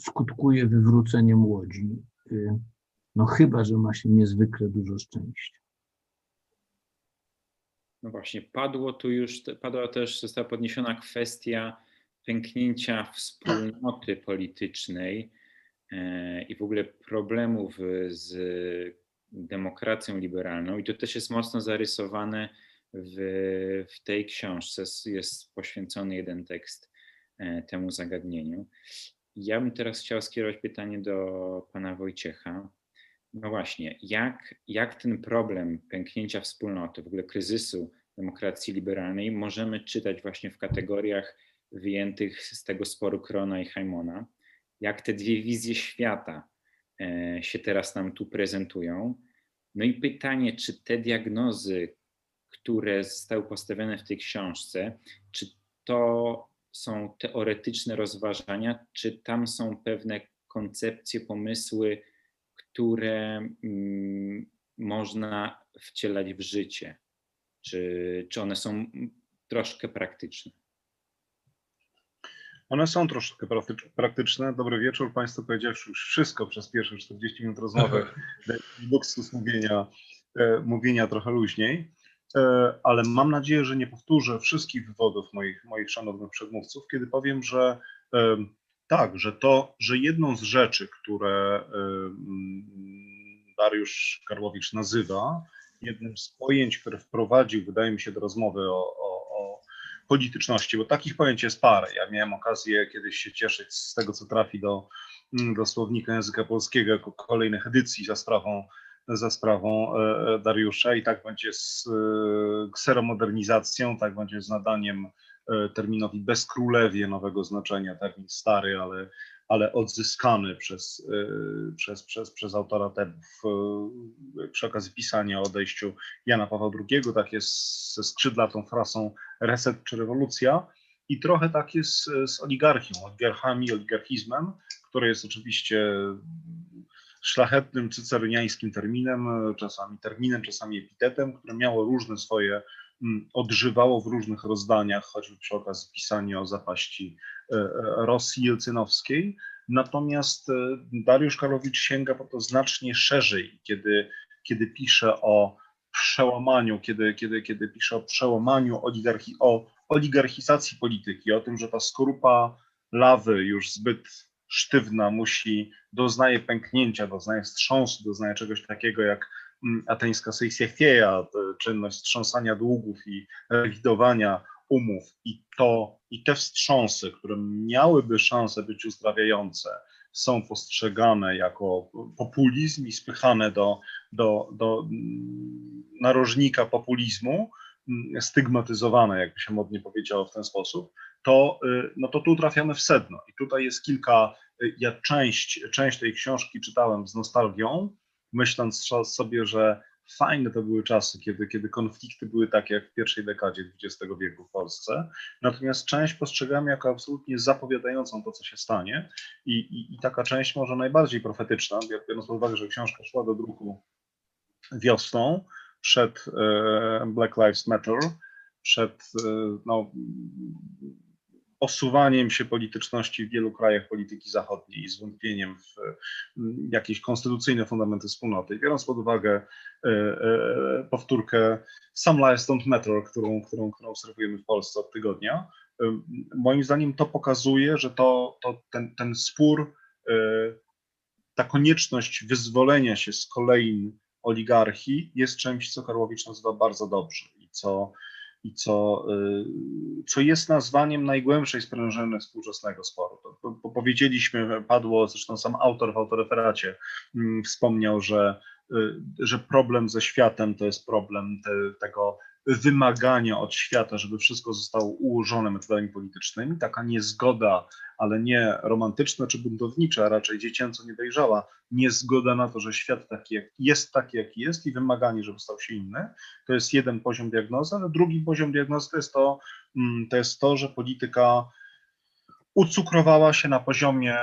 skutkuje wywróceniem łodzi. Y, no chyba, że ma się niezwykle dużo szczęścia. No właśnie, padło tu już, padła też, została podniesiona kwestia pęknięcia wspólnoty politycznej e, i w ogóle problemów z demokracją liberalną. I to też jest mocno zarysowane w, w tej książce. Jest poświęcony jeden tekst temu zagadnieniu. Ja bym teraz chciał skierować pytanie do pana Wojciecha. No właśnie, jak, jak ten problem pęknięcia wspólnoty, w ogóle kryzysu demokracji liberalnej możemy czytać właśnie w kategoriach wyjętych z tego sporu Krona i Heimona? Jak te dwie wizje świata e, się teraz nam tu prezentują? No i pytanie, czy te diagnozy, które zostały postawione w tej książce, czy to są teoretyczne rozważania, czy tam są pewne koncepcje, pomysły, które mm, można wcielać w życie? Czy, czy one są troszkę praktyczne? One są troszkę praktyczne. Dobry wieczór. Państwo powiedziawszy już wszystko przez pierwsze 40 minut rozmowy. Luksus mówienia mówienia trochę luźniej, ale mam nadzieję, że nie powtórzę wszystkich wywodów moich, moich szanownych przedmówców, kiedy powiem, że tak, że to, że jedną z rzeczy, które Dariusz Karłowicz nazywa, jednym z pojęć, które wprowadził, wydaje mi się, do rozmowy o, o, o polityczności, bo takich pojęć jest parę. Ja miałem okazję kiedyś się cieszyć z tego, co trafi do, do słownika języka polskiego jako kolejnych edycji za sprawą, za sprawą e, Dariusza i tak będzie z e, kseromodernizacją, tak będzie z nadaniem e, terminowi bezkrólewie nowego znaczenia, termin stary, ale ale odzyskany przez, przez, przez, przez autora tebów. Przy okazji pisania o odejściu Jana Pawła II, tak jest ze skrzydlatą frasą reset czy rewolucja i trochę tak jest z oligarchią, oligarchami, oligarchizmem, który jest oczywiście szlachetnym cyceryniańskim terminem, czasami terminem, czasami epitetem, które miało różne swoje Mm, odżywało w różnych rozdaniach, choćby przy okazji pisania o zapaści e, e, Rosji jelcynowskiej. Natomiast e, Dariusz Karowicz sięga po to znacznie szerzej, kiedy, kiedy pisze o przełamaniu, kiedy, kiedy, kiedy pisze o przełamaniu oligarchi, o oligarchizacji polityki, o tym, że ta skorupa lawy już zbyt sztywna musi, doznaje pęknięcia, doznaje wstrząsu, doznaje czegoś takiego jak Mm, ateńska Sejsiechieja, czynność wstrząsania długów i rewidowania umów. I to i te wstrząsy, które miałyby szansę być uzdrawiające, są postrzegane jako populizm i spychane do, do, do mm, narożnika populizmu, stygmatyzowane, jakby się modnie powiedziało w ten sposób, to, y, no to tu trafiamy w sedno. I tutaj jest kilka, y, ja część, część tej książki czytałem z nostalgią, myśląc sobie, że fajne to były czasy, kiedy, kiedy konflikty były takie jak w pierwszej dekadzie XX wieku w Polsce. Natomiast część postrzegam jako absolutnie zapowiadającą to, co się stanie. I, i, i taka część może najbardziej profetyczna, biorąc pod uwagę, że książka szła do druku wiosną przed e, Black Lives Matter, przed e, no, osuwaniem się polityczności w wielu krajach polityki zachodniej i zwątpieniem w jakieś konstytucyjne fundamenty wspólnoty. Biorąc pod uwagę e, powtórkę Some Lives Don't Matter, którą, którą, którą obserwujemy w Polsce od tygodnia, moim zdaniem to pokazuje, że to, to ten, ten spór, ta konieczność wyzwolenia się z kolei oligarchii jest czymś, co Karłowicz nazywa bardzo dobrze i co i co, y, co jest nazwaniem najgłębszej sprężyny współczesnego sporu. Powiedzieliśmy, padło, zresztą sam autor w autoreferacie mm, wspomniał, że, y, że problem ze światem to jest problem te, tego wymagania od świata, żeby wszystko zostało ułożone metodami politycznymi, taka niezgoda, ale nie romantyczna czy buntownicza, a raczej dziecięco nie dojrzała, niezgoda na to, że świat taki jak, jest taki, jaki jest i wymaganie, żeby stał się inny, to jest jeden poziom diagnozy, ale drugi poziom diagnozy to jest to, mm, to, jest to że polityka ucukrowała się na poziomie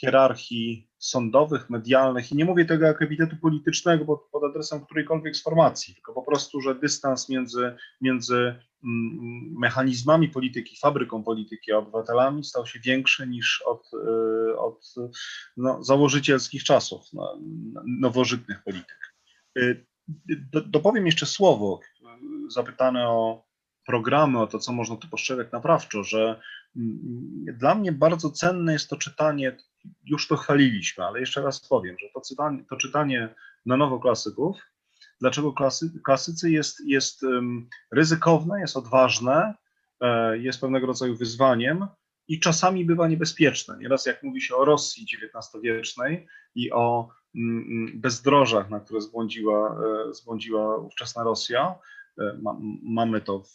hierarchii sądowych, medialnych i nie mówię tego jako epitetu politycznego pod, pod adresem którejkolwiek z formacji, tylko po prostu, że dystans między, między mm, mechanizmami polityki, fabryką polityki, a obywatelami stał się większy niż od, y, od no, założycielskich czasów no, nowożytnych polityk. Y, do, dopowiem jeszcze słowo, zapytane o programy, o to, co można tu postrzegać naprawczo, że dla mnie bardzo cenne jest to czytanie już to chwaliliśmy, ale jeszcze raz powiem, że to, czytanie, to czytanie na nowo klasyków, dlaczego klasy, klasycy jest, jest ryzykowne, jest odważne, e, jest pewnego rodzaju wyzwaniem i czasami bywa niebezpieczne. Nieraz jak mówi się o Rosji XIX-wiecznej i o mm, mm, bezdrożach, na które zbłądziła, e, zbłądziła ówczesna Rosja, e, mamy to w,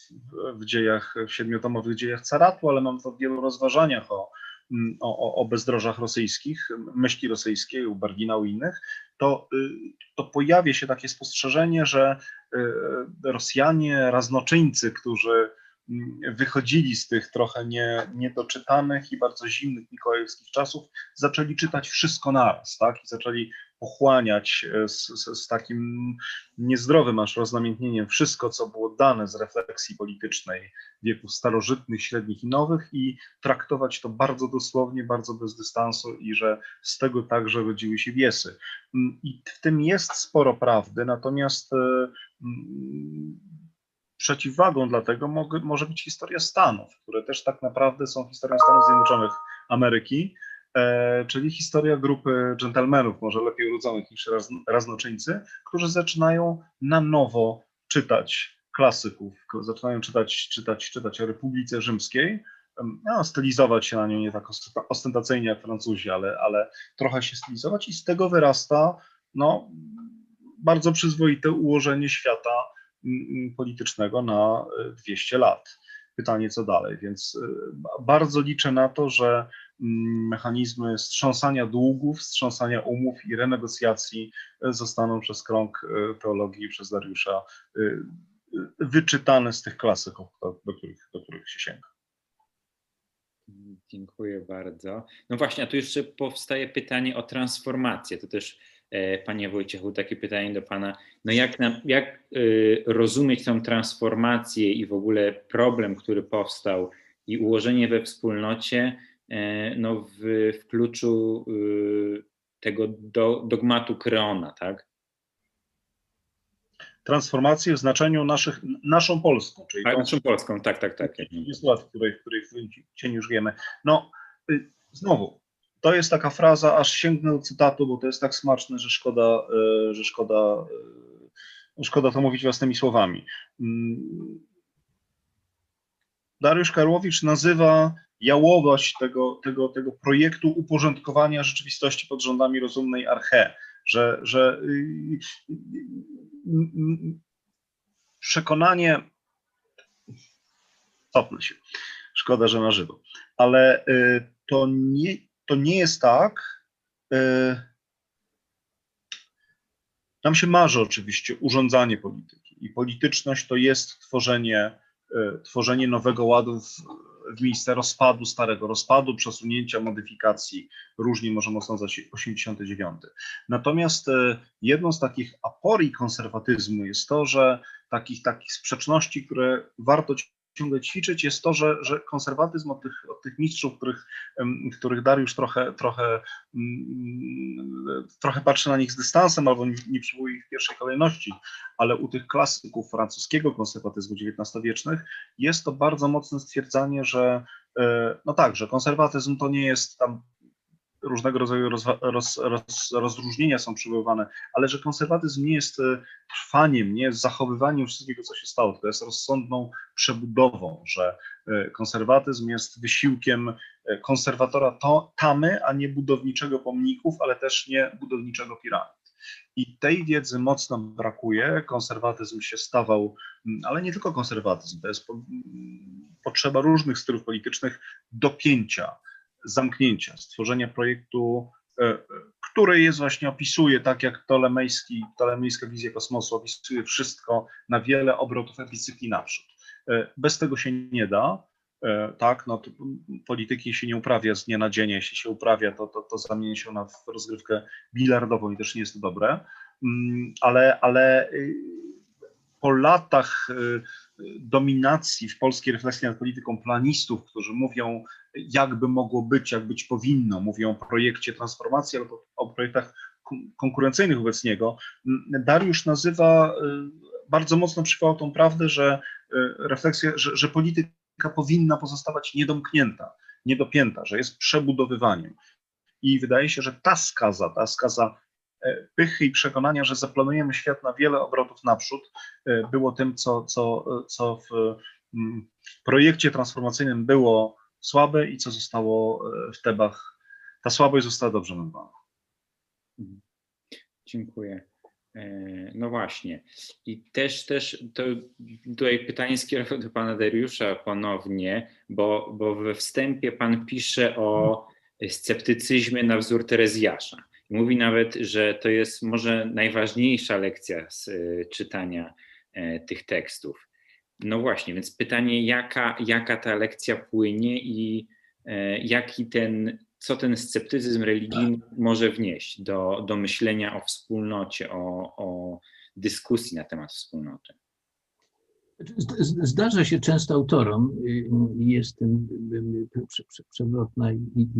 w dziejach, w siedmiotomowych dziejach caratu, ale mamy to w wielu rozważaniach o Mm, o, o bezdrożach rosyjskich, myśli rosyjskiej, u Bergina, u innych, to, y, to pojawia się takie spostrzeżenie, że y, Rosjanie, raznoczyńcy, którzy mm, wychodzili z tych trochę nie, niedoczytanych i bardzo zimnych mikołajewskich czasów, zaczęli czytać wszystko naraz, tak? I zaczęli pochłaniać e, z, z, z, takim niezdrowym aż roznamiętnieniem wszystko, co było dane z refleksji politycznej wieków starożytnych, średnich i nowych i traktować to bardzo dosłownie, bardzo bez dystansu i że z tego także rodziły się wiesy. Mm, I w tym jest sporo prawdy, natomiast e, mm, przeciwwagą dla tego może być historia Stanów, które też tak naprawdę są historią Stanów Zjednoczonych Ameryki, czyli historia grupy dżentelmenów, może lepiej urodzonych niż raz, raznoczyńcy, którzy zaczynają na nowo czytać klasyków, zaczynają czytać, czytać, czytać o Republice Rzymskiej, no, stylizować się na nią nie tak ostentacyjnie jak Francuzi, ale, ale trochę się stylizować i z tego wyrasta no, bardzo przyzwoite ułożenie świata politycznego na 200 lat. Pytanie, co dalej, więc e, bardzo liczę na to, że mechanizmy wstrząsania długów, wstrząsania umów i renegocjacji e, zostaną przez krąg e, teologii, przez Dariusza e, wyczytane z tych klasyków, do których, do których się sięga. Dziękuję bardzo. No właśnie, a tu jeszcze powstaje pytanie o transformację. To też, Panie Wojciechu, takie pytanie do Pana. No jak, jak rozumieć tę transformację i w ogóle problem, który powstał i ułożenie we wspólnocie, no, w, w kluczu y, tego do, dogmatu Kreona, tak? Transformację w znaczeniu naszych, naszą Polską, czyli tak, naszą Polską, tak, tak, tak. 20 lat, w której, w której cieniu żyjemy. No, y, znowu, to jest taka fraza, aż sięgnę do cytatu, bo to jest tak smaczne, że szkoda, y, że szkoda, szkoda to mówić własnymi słowami. Mm, Dariusz Karłowicz nazywa jałowość tego, tego, tego projektu uporządkowania rzeczywistości pod rządami rozumnej arche, że, że y, y, y, przekonanie, cofnę się, szkoda, że na żywo, ale to nie, to nie jest tak, nam się marzy oczywiście urządzanie polityki i polityczność to jest tworzenie, tworzenie nowego ładu w, w miejsce rozpadu, starego rozpadu, przesunięcia, modyfikacji, różnie możemy osądzać 89. Natomiast e, jedną z takich aporii konserwatyzmu jest to, że takich, takich sprzeczności, które warto ciągle ćwiczyć, jest to, że, że konserwatyzm od tych, od tych mistrzów, których, których Dariusz trochę, trochę, mm, trochę patrzy na nich z dystansem albo nie, przywołuje ich w pierwszej kolejności, ale u tych klasyków francuskiego konserwatyzmu XIX-wiecznych jest to bardzo mocne stwierdzanie, że e, no tak, że konserwatyzm to nie jest tam różnego rodzaju roz, roz, roz, rozróżnienia są przywoływane, ale że konserwatyzm nie jest e, trwaniem, nie jest zachowywaniem wszystkiego, co się stało, to jest rozsądną przebudową, że e, konserwatyzm jest wysiłkiem e, konserwatora to, tamy, a nie budowniczego pomników, ale też nie budowniczego piramid. I tej wiedzy mocno brakuje. Konserwatyzm się stawał, ale nie tylko konserwatyzm, to jest potrzeba różnych stylów politycznych dopięcia zamknięcia, stworzenia projektu, e, który jest właśnie, opisuje, tak jak Ptolemejski, Ptolemejska wizja kosmosu, opisuje wszystko na wiele obrotów epicyklii naprzód. E, bez tego się nie da, e, tak, no, polityki się nie uprawia z dnia na dzień, jeśli się uprawia, to, to, to zamieni się na rozgrywkę bilardową i też nie jest to dobre, mm, ale, ale y, po latach y, dominacji w polskiej refleksji nad polityką planistów, którzy mówią, jakby mogło być, jak być powinno, mówią o projekcie transformacji albo o projektach konkurencyjnych wobec niego, Dariusz nazywa, y, bardzo mocno przywołał tą prawdę, że y, refleksja, że, że polityka powinna pozostawać niedomknięta, niedopięta, że jest przebudowywaniem. I wydaje się, że ta skaza, ta skaza pychy i przekonania, że zaplanujemy świat na wiele obrotów naprzód, e, było tym, co, co, co w mm, projekcie transformacyjnym było słabe i co zostało e, w Tebach. Ta słabość została dobrze nazwana. Mhm. Dziękuję. No właśnie. I też, też to tutaj pytanie skierowane do pana Dariusza ponownie, bo, bo we wstępie pan pisze o sceptycyzmie na wzór Terezjasza. Mówi nawet, że to jest może najważniejsza lekcja z e, czytania e, tych tekstów. No właśnie, więc pytanie, jaka, jaka ta lekcja płynie i e, jaki ten co ten sceptycyzm religijny może wnieść do, do myślenia o wspólnocie, o, o dyskusji na temat wspólnoty. Zdarza się często autorom, y, jest ten przewrotna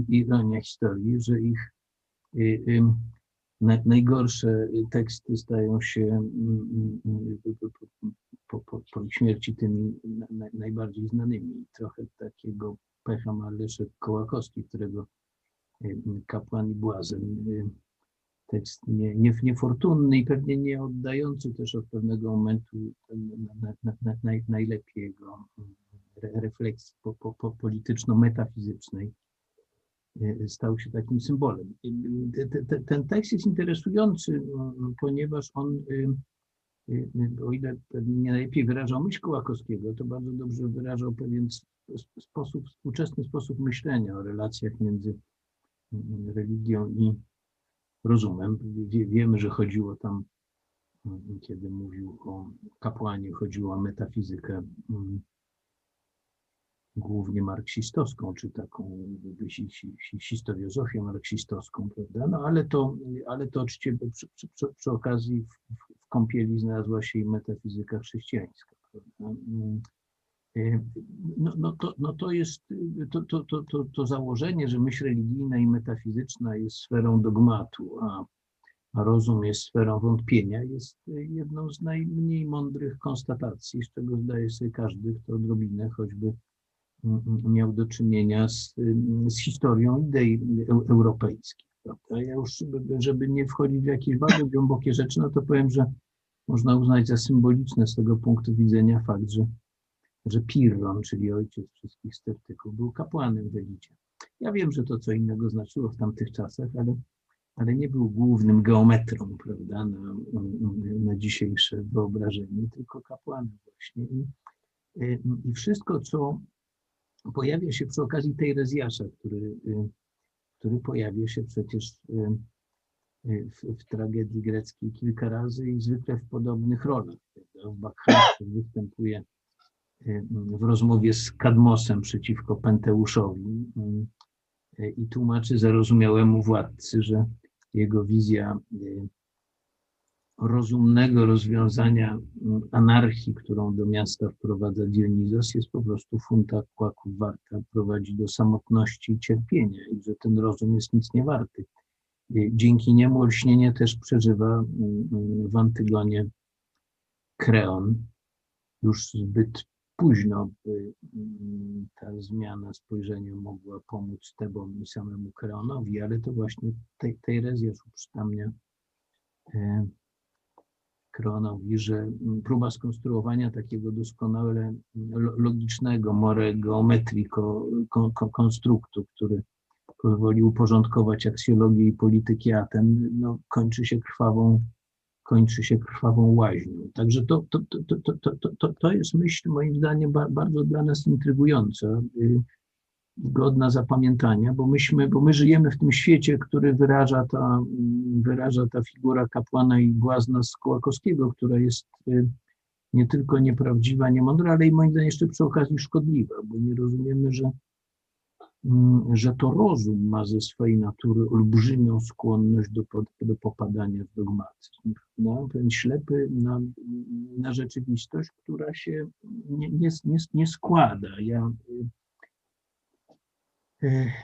ironia historii, że ich y, najgorsze teksty stają się mm, mm, po, po, po śmierci tymi najbardziej znanymi. Trochę takiego pecha ma Leszek Kołakowski, którego y, kapłan i błazen tekst nie, nie, niefortunny i pewnie nie oddający też od pewnego momentu na, na, na, najlepiej jego mm, refleksji po, po, po polityczno-metafizycznej stał się takim symbolem. Ten tekst jest interesujący, mm, ponieważ on, y, y, o ile nie najlepiej wyrażał myśl Kołakowskiego, to bardzo dobrze wyrażał pewien sposób, współczesny sposób myślenia o relacjach między mm, religią i rozumem. Wie, wiemy, że chodziło tam, kiedy mówił o kapłanie, chodziło o metafizykę głównie marksistowską, czy taką historiozofię marksistowską, prawda? No ale to, ale to oczywiście przy, przy, przy okazji w, w kąpieli znalazła się i metafizyka chrześcijańska, prawda? Mm, E, no, no, to, no to jest to, to, to, to, to założenie, że myśl religijna i metafizyczna jest sferą dogmatu, a, a rozum jest sferą wątpienia, jest jedną z najmniej mądrych konstatacji, z czego zdaje sobie każdy, kto odrobinę choćby miał do czynienia z, z historią idei europejskich. Prawda? Ja już, żeby nie wchodzić w jakieś bardzo głębokie rzeczy, no to powiem, że można uznać za symboliczne z tego punktu widzenia fakt, że że Pirron, czyli ojciec wszystkich sceptyków, był kapłanem w Elicie. Ja wiem, że to co innego znaczyło w tamtych czasach, ale, ale nie był głównym geometrą, prawda, na, na dzisiejsze wyobrażenie, tylko kapłanem właśnie. I, I wszystko, co pojawia się przy okazji tej Rezjasza, który, który pojawia się przecież w, w, tragedii greckiej kilka razy i zwykle w podobnych rolach. W Bakhacie występuje w rozmowie z Kadmosem przeciwko Penteuszowi y, i tłumaczy zarozumiałemu władcy, że jego wizja y, rozumnego rozwiązania y, anarchii, którą do miasta wprowadza Dionizos, jest po prostu funta kłaków warta, prowadzi do samotności i cierpienia i że ten rozum jest nic nie warty. Dzięki niemu olśnienie też przeżywa w Antygonie Kreon, już zbyt późno by mm, ta zmiana spojrzenia mogła pomóc Tebom i samemu Kreonowi, ale to właśnie tej, tej rezjasz uprzytamnia Kreonowi, że mm, próba skonstruowania takiego doskonale mm, logicznego, more geometrii konstruktu, który pozwoli uporządkować aksjologię i politykę Aten, no, kończy się krwawą kończy się krwawą łaźnią. Także to, to, to, to, to, to, to jest myśl moim zdaniem bardzo dla nas intrygująca, y, godna zapamiętania, bo myśmy, bo my żyjemy w tym świecie, który wyraża ta, wyraża ta figura kapłana i błazna z Kołakowskiego, która jest y, nie tylko nieprawdziwa, niemądra, ale i moim zdaniem jeszcze przy okazji szkodliwa, bo nie rozumiemy, że Mm, że to rozum ma ze swojej natury olbrzymią skłonność do, do popadania w dogmatyzm. No, ten ślepy na, na rzeczywistość, która się nie, nie, nie, nie składa. Ja, e,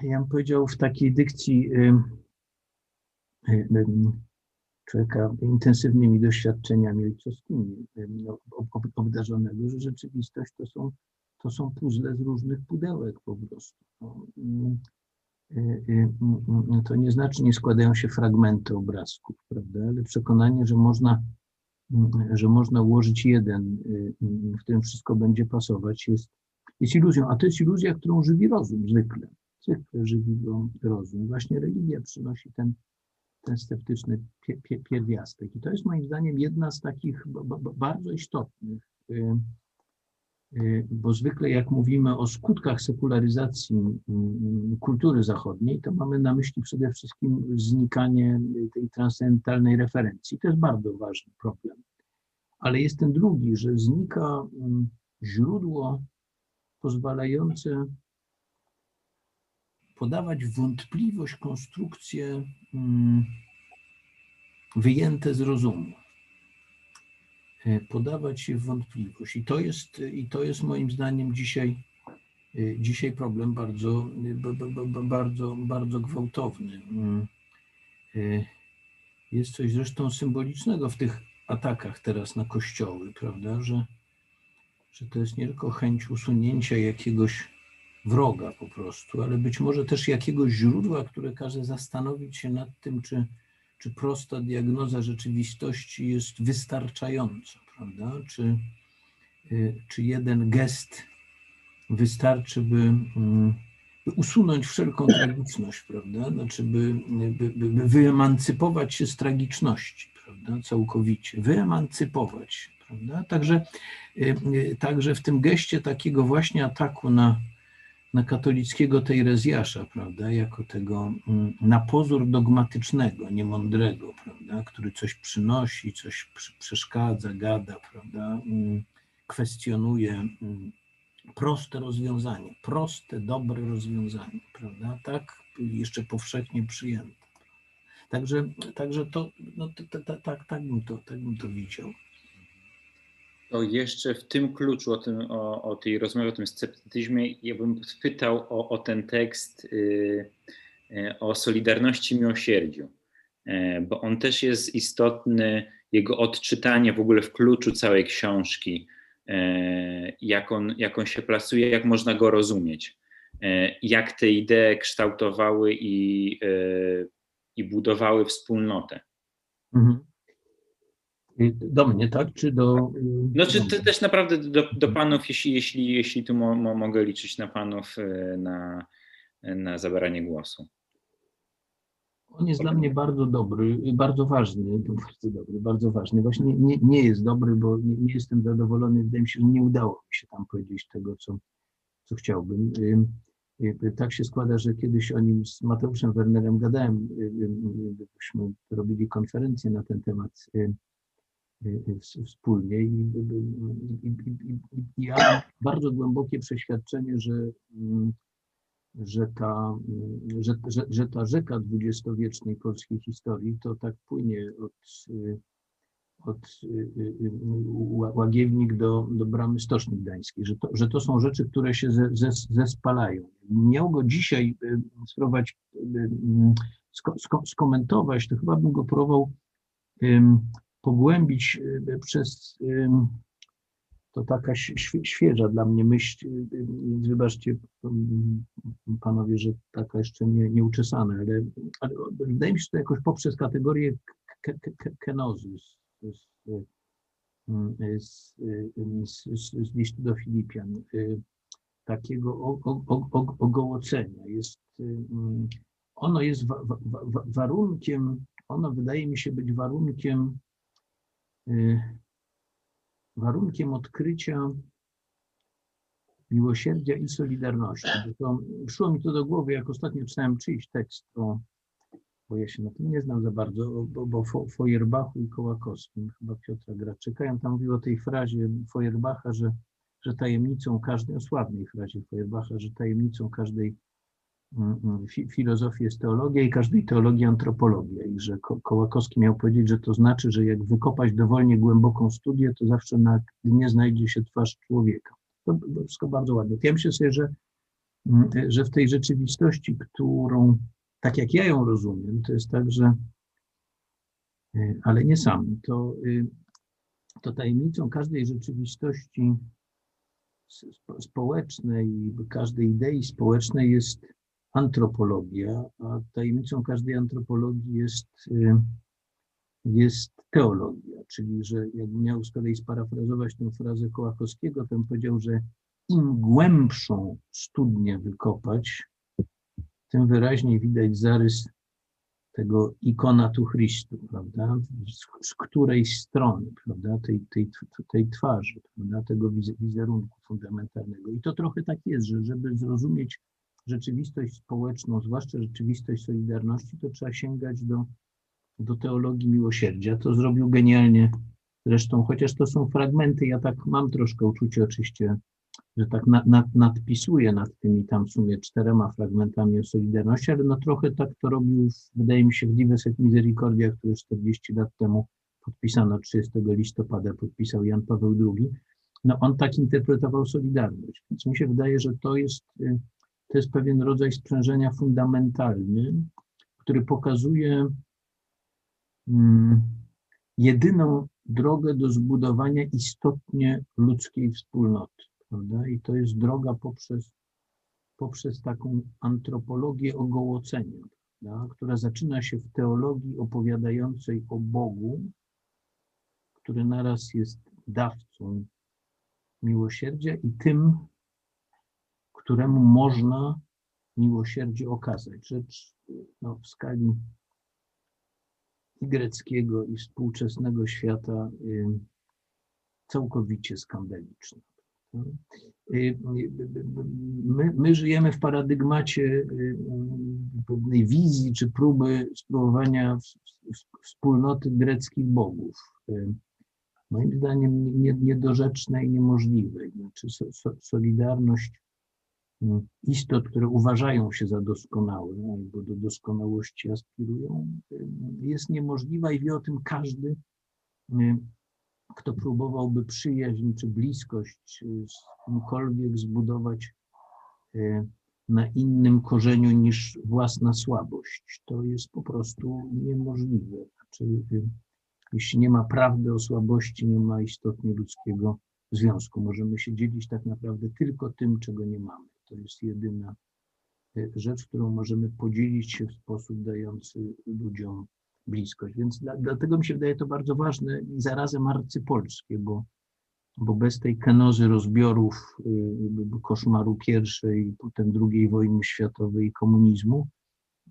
ja bym powiedział w takiej dykcji e, e, człowieka intensywnymi doświadczeniami ojcowskimi no, obdarzonego, że rzeczywistość to są to są puzzle z różnych pudełek po prostu. Y, mm, to nie znaczy, nie składają się fragmenty obrazków, prawda, ale przekonanie, że można, że można ułożyć jeden, w którym wszystko będzie pasować, jest, jest iluzją, a to jest iluzja, którą żywi rozum zwykle. Zwykle żywi go rozum. Właśnie religia przynosi ten, ten sceptyczny pierwiastek. I to jest moim zdaniem jedna z takich bardzo istotnych Y, bo zwykle jak mówimy o skutkach sekularyzacji mm, kultury zachodniej, to mamy na myśli przede wszystkim znikanie tej transcendentalnej referencji. To jest bardzo ważny problem. Ale jest ten drugi, że znika mm, źródło pozwalające podawać wątpliwość konstrukcje mm, wyjęte z rozumu. E, Podawać je w wątpliwość. I to jest, i to jest moim zdaniem dzisiaj, e, dzisiaj problem bardzo, bardzo, bardzo gwałtowny. Mm. E, Jest coś zresztą symbolicznego w tych atakach teraz na kościoły, prawda, że, że to jest nie tylko chęć usunięcia jakiegoś wroga po prostu, ale być może też jakiegoś źródła, które każe zastanowić się nad tym, czy, czy prosta diagnoza rzeczywistości jest wystarczająca, prawda? Czy, y, czy jeden gest wystarczy, by, mm, by usunąć wszelką tragiczność, prawda? Znaczy, by, by, by, wyemancypować się z tragiczności, prawda? Całkowicie, wyemancypować prawda? Także, y, y, także w tym geście takiego właśnie ataku na, na katolickiego Tejrezjasza, prawda, jako tego mm, na pozór dogmatycznego, niemądrego, prawda, który coś przynosi, coś przeszkadza, gada, prawda, mm, kwestionuje mm, proste rozwiązanie, proste, dobre rozwiązanie, prawda, tak jeszcze powszechnie przyjęte. Także, także to, no, t- t- t- tak, tak, bym to, tak bym to widział. To jeszcze w tym kluczu, o, tym, o, o tej rozmowie, o tym sceptycyzmie, ja bym spytał o, o ten tekst y, y, o Solidarności Miłosierdziu, y, bo on też jest istotny, jego odczytanie w ogóle w kluczu całej książki, y, jak, on, jak on się plasuje, jak można go rozumieć, y, jak te idee kształtowały i, i budowały wspólnotę. Mhm. Y, Do mnie, tak? Czy do. y, No też naprawdę do, do panów, jeśli, jeśli, jeśli tu mo, mo, mogę liczyć na panów e, na, na zabranie głosu. On jest dla mnie bardzo dobry, y, bardzo ważny, bardzo dobry, bardzo ważny. Właśnie nie, nie, jest dobry, bo nie, nie jestem zadowolony. Wydaje mi się, że nie udało mi się tam powiedzieć tego, co, co chciałbym. Ym, y, y, Tak się składa, że kiedyś o nim z Mateuszem Wernerem gadałem, y, y, y, byśmy robili konferencję na ten temat y, y, y, wspólnie i, y, y, i, i, i, i ja mam bardzo głębokie przeświadczenie, że mm, że ta, mm, że, że, że ta rzeka dwudziestowiecznej polskiej historii to tak płynie od, y, od y, y, y, Ła- Łagiewnik do, do bramy Stoczni Gdańskiej, że to, że to są rzeczy, które się ze, ze, zespalają. Miał go dzisiaj y, spróbować y, mm, sko, sko, skomentować, to chyba bym go próbował pogłębić y, przez ym, to taka świeża dla mnie myśl, y, y, wybaczcie panowie, że taka jeszcze nie, nieuczesana, ale, ale wydaje mi się, że to jakoś poprzez kategorię ke- ke- ke- kenozy z, z, z, z, listu do Filipian, y, takiego ogołocenia. Jest, y, mm, ono jest wa, wa, wa, warunkiem, ono wydaje mi się być warunkiem y, warunkiem odkrycia miłosierdzia i solidarności. To, przyszło mi to do głowy, jak ostatnio czytałem czyjś tekst o, bo ja się na tym nie znam za bardzo, bo, bo Feuerbachu i Kołakowskim, chyba Piotra Graczyka, ja tam mówił o tej frazie Feuerbacha, że, że tajemnicą każdej, o sławnej frazie Feuerbacha, że tajemnicą każdej mm, mm, fi, filozofii jest teologia i każdej teologii antropologia. I że Ko- Kołakowski miał powiedzieć, że to znaczy, że jak wykopać dowolnie głęboką studię, to zawsze na dnie znajdzie się twarz człowieka. To wszystko bardzo ładne. Ja myślę sobie, że, mm, że w tej rzeczywistości, którą, tak jak ja ją rozumiem, to jest tak, że, y, ale nie sam, to, y, to tajemnicą każdej rzeczywistości społecznej, każdej idei społecznej jest antropologia, a tajemnicą każdej antropologii jest, y, jest teologia, czyli że jakbym miał z kolei sparafrazować tę frazę Kołakowskiego, to bym powiedział, że im głębszą studnię wykopać, tym wyraźniej widać zarys tego ikona tu Chrystu, prawda? Z, z której strony, prawda? Tej, tej, tej twarzy, prawda? Tego wiz- wizerunku fundamentalnego. I to trochę tak jest, że żeby zrozumieć rzeczywistość społeczną, zwłaszcza rzeczywistość Solidarności, to trzeba sięgać do, do teologii miłosierdzia. To zrobił genialnie zresztą, chociaż to są fragmenty, ja tak mam troszkę uczucie oczywiście że tak nad, nad, nadpisuje nad tymi tam w sumie czterema fragmentami o Solidarności, ale no trochę tak to robił, wydaje mi się, w Dives et Misericordia, które 40 lat temu podpisano, 30 listopada podpisał Jan Paweł II. No on tak interpretował Solidarność, więc mi się wydaje, że to jest, y, to jest pewien rodzaj sprzężenia fundamentalny, który pokazuje mm, jedyną drogę do zbudowania istotnie ludzkiej wspólnoty. Prawda? I to jest droga poprzez, poprzez taką antropologię ogołocenia, prawda? która zaczyna się w teologii opowiadającej o Bogu, który naraz jest dawcą miłosierdzia i tym, któremu można miłosierdzie okazać. Rzecz no, w skali i greckiego, i współczesnego świata y, całkowicie skandaliczna. Y, My, my żyjemy w paradygmacie y, pewnej wizji czy próby spróbowania wspólnoty greckich bogów. Y, Moim zdaniem nie- niedorzecznej, niemożliwej. Znaczy so, so, solidarność istot, które uważają się za doskonałe albo do doskonałości aspirują, y, jest niemożliwa i wie o tym każdy, y, kto próbowałby przyjaźń czy bliskość y, z kimkolwiek zbudować y, na innym korzeniu niż własna słabość. To jest po prostu niemożliwe. Znaczy, y, jeśli nie ma prawdy o słabości, nie ma istotnie ludzkiego związku. Możemy się dzielić tak naprawdę tylko tym, czego nie mamy. To jest jedyna y, rzecz, którą możemy podzielić się w sposób dający ludziom bliskość. Więc dla, dlatego mi się wydaje to bardzo ważne i zarazem arcypolskie, bo, bo bez tej kenozy rozbiorów, y, koszmaru pierwszej, potem drugiej wojny światowej i komunizmu,